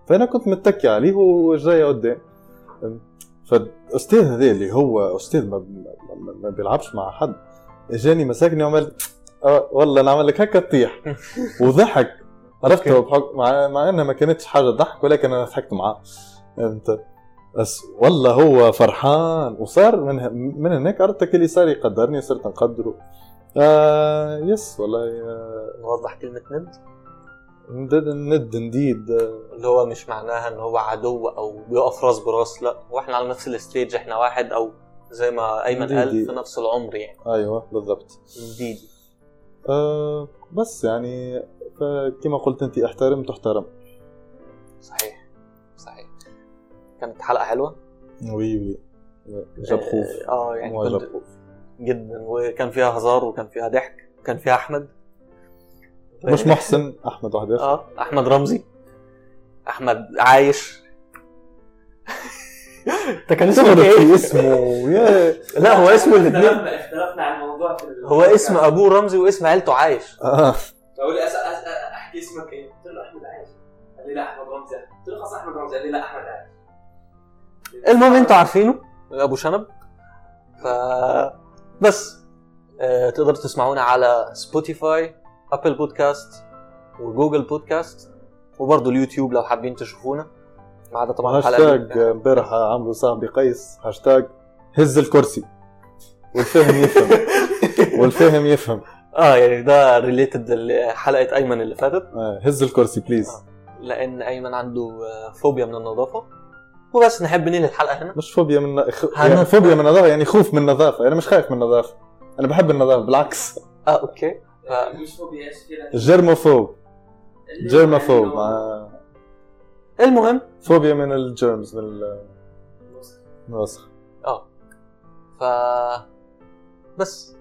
فأنا كنت متكي عليه وجاي قدام. فالاستاذ هذا اللي هو أستاذ ما, ما, ما بيلعبش مع حد إجاني مسكني وعمل آه والله نعمل لك هكا تطيح. وضحك. عرفت. مع مع إنها ما كانتش حاجة ضحك ولكن أنا ضحكت معاه. انت بس والله هو فرحان وصار من من هناك عرفت اللي صار يقدرني وصرت نقدره. آه yes والله آه، نوضح كلمة ند ند ند نديد. آه، اللي هو مش معناها إن هو عدو أو بيقف راس براس لا. هو إحنا على نفس ال stage إحنا واحد أو زي ما أيمن قال. في نفس العمر يعني. أيوه بالضبط. دي آه بس يعني فكما قلت أنت احترم تحترم. صحيح. صحيح. كانت حلقة حلوة؟ وي وي. جاب خوف. آه يعني هو جاب كنت جدا. وكان فيها هزار وكان فيها ضحك. وكان فيها أحمد. مش محسن. أحمد واحد آه أحمد رمزي. أحمد عايش. انت كان تغلط إيه؟ اسمه yeah. لا هو اسمه الاثنين اختلفنا اختلفنا عن الموضوع في هو اسم أبوه رمزي واسم عيلته عايش. آه. فقول لي أس... أس... أحكي اسمك إيه؟ قلت له أحمد عايش. قال لي لا أحمد رمزي. قلت له خلاص أحمد رمزي. قال لي لا أحمد عايش. المهم أنتوا عارفينه أبو شنب. ف بس آه، تقدروا تسمعونا على Spotify Apple Podcast و Google Podcast وبرضه اليوتيوب لو حابين تشوفونا. ما عدا طبعا هاشتاج امبارح عملوا صاحبي قيس هاشتاج هز الكرسي. والفاهم يفهم. والفاهم يفهم. آه يعني ده related لحلقة أيمن اللي فاتت. آه. هز الكرسي please لأن أيمن عنده آه، فوبيا من النظافة. وبس نحب ننهي الحلقة هنا. مش فوبيا من خ... يعني فوبيا من النظافة يعني خوف من النظافة. أنا مش خايف من النظافة. أنا بحب النظافة بالعكس. آه okay. ف-؟ جيرموفوب جيرموفوب آه. المهم فوبيا من الجيرمز من الوسخ آه. ف بس.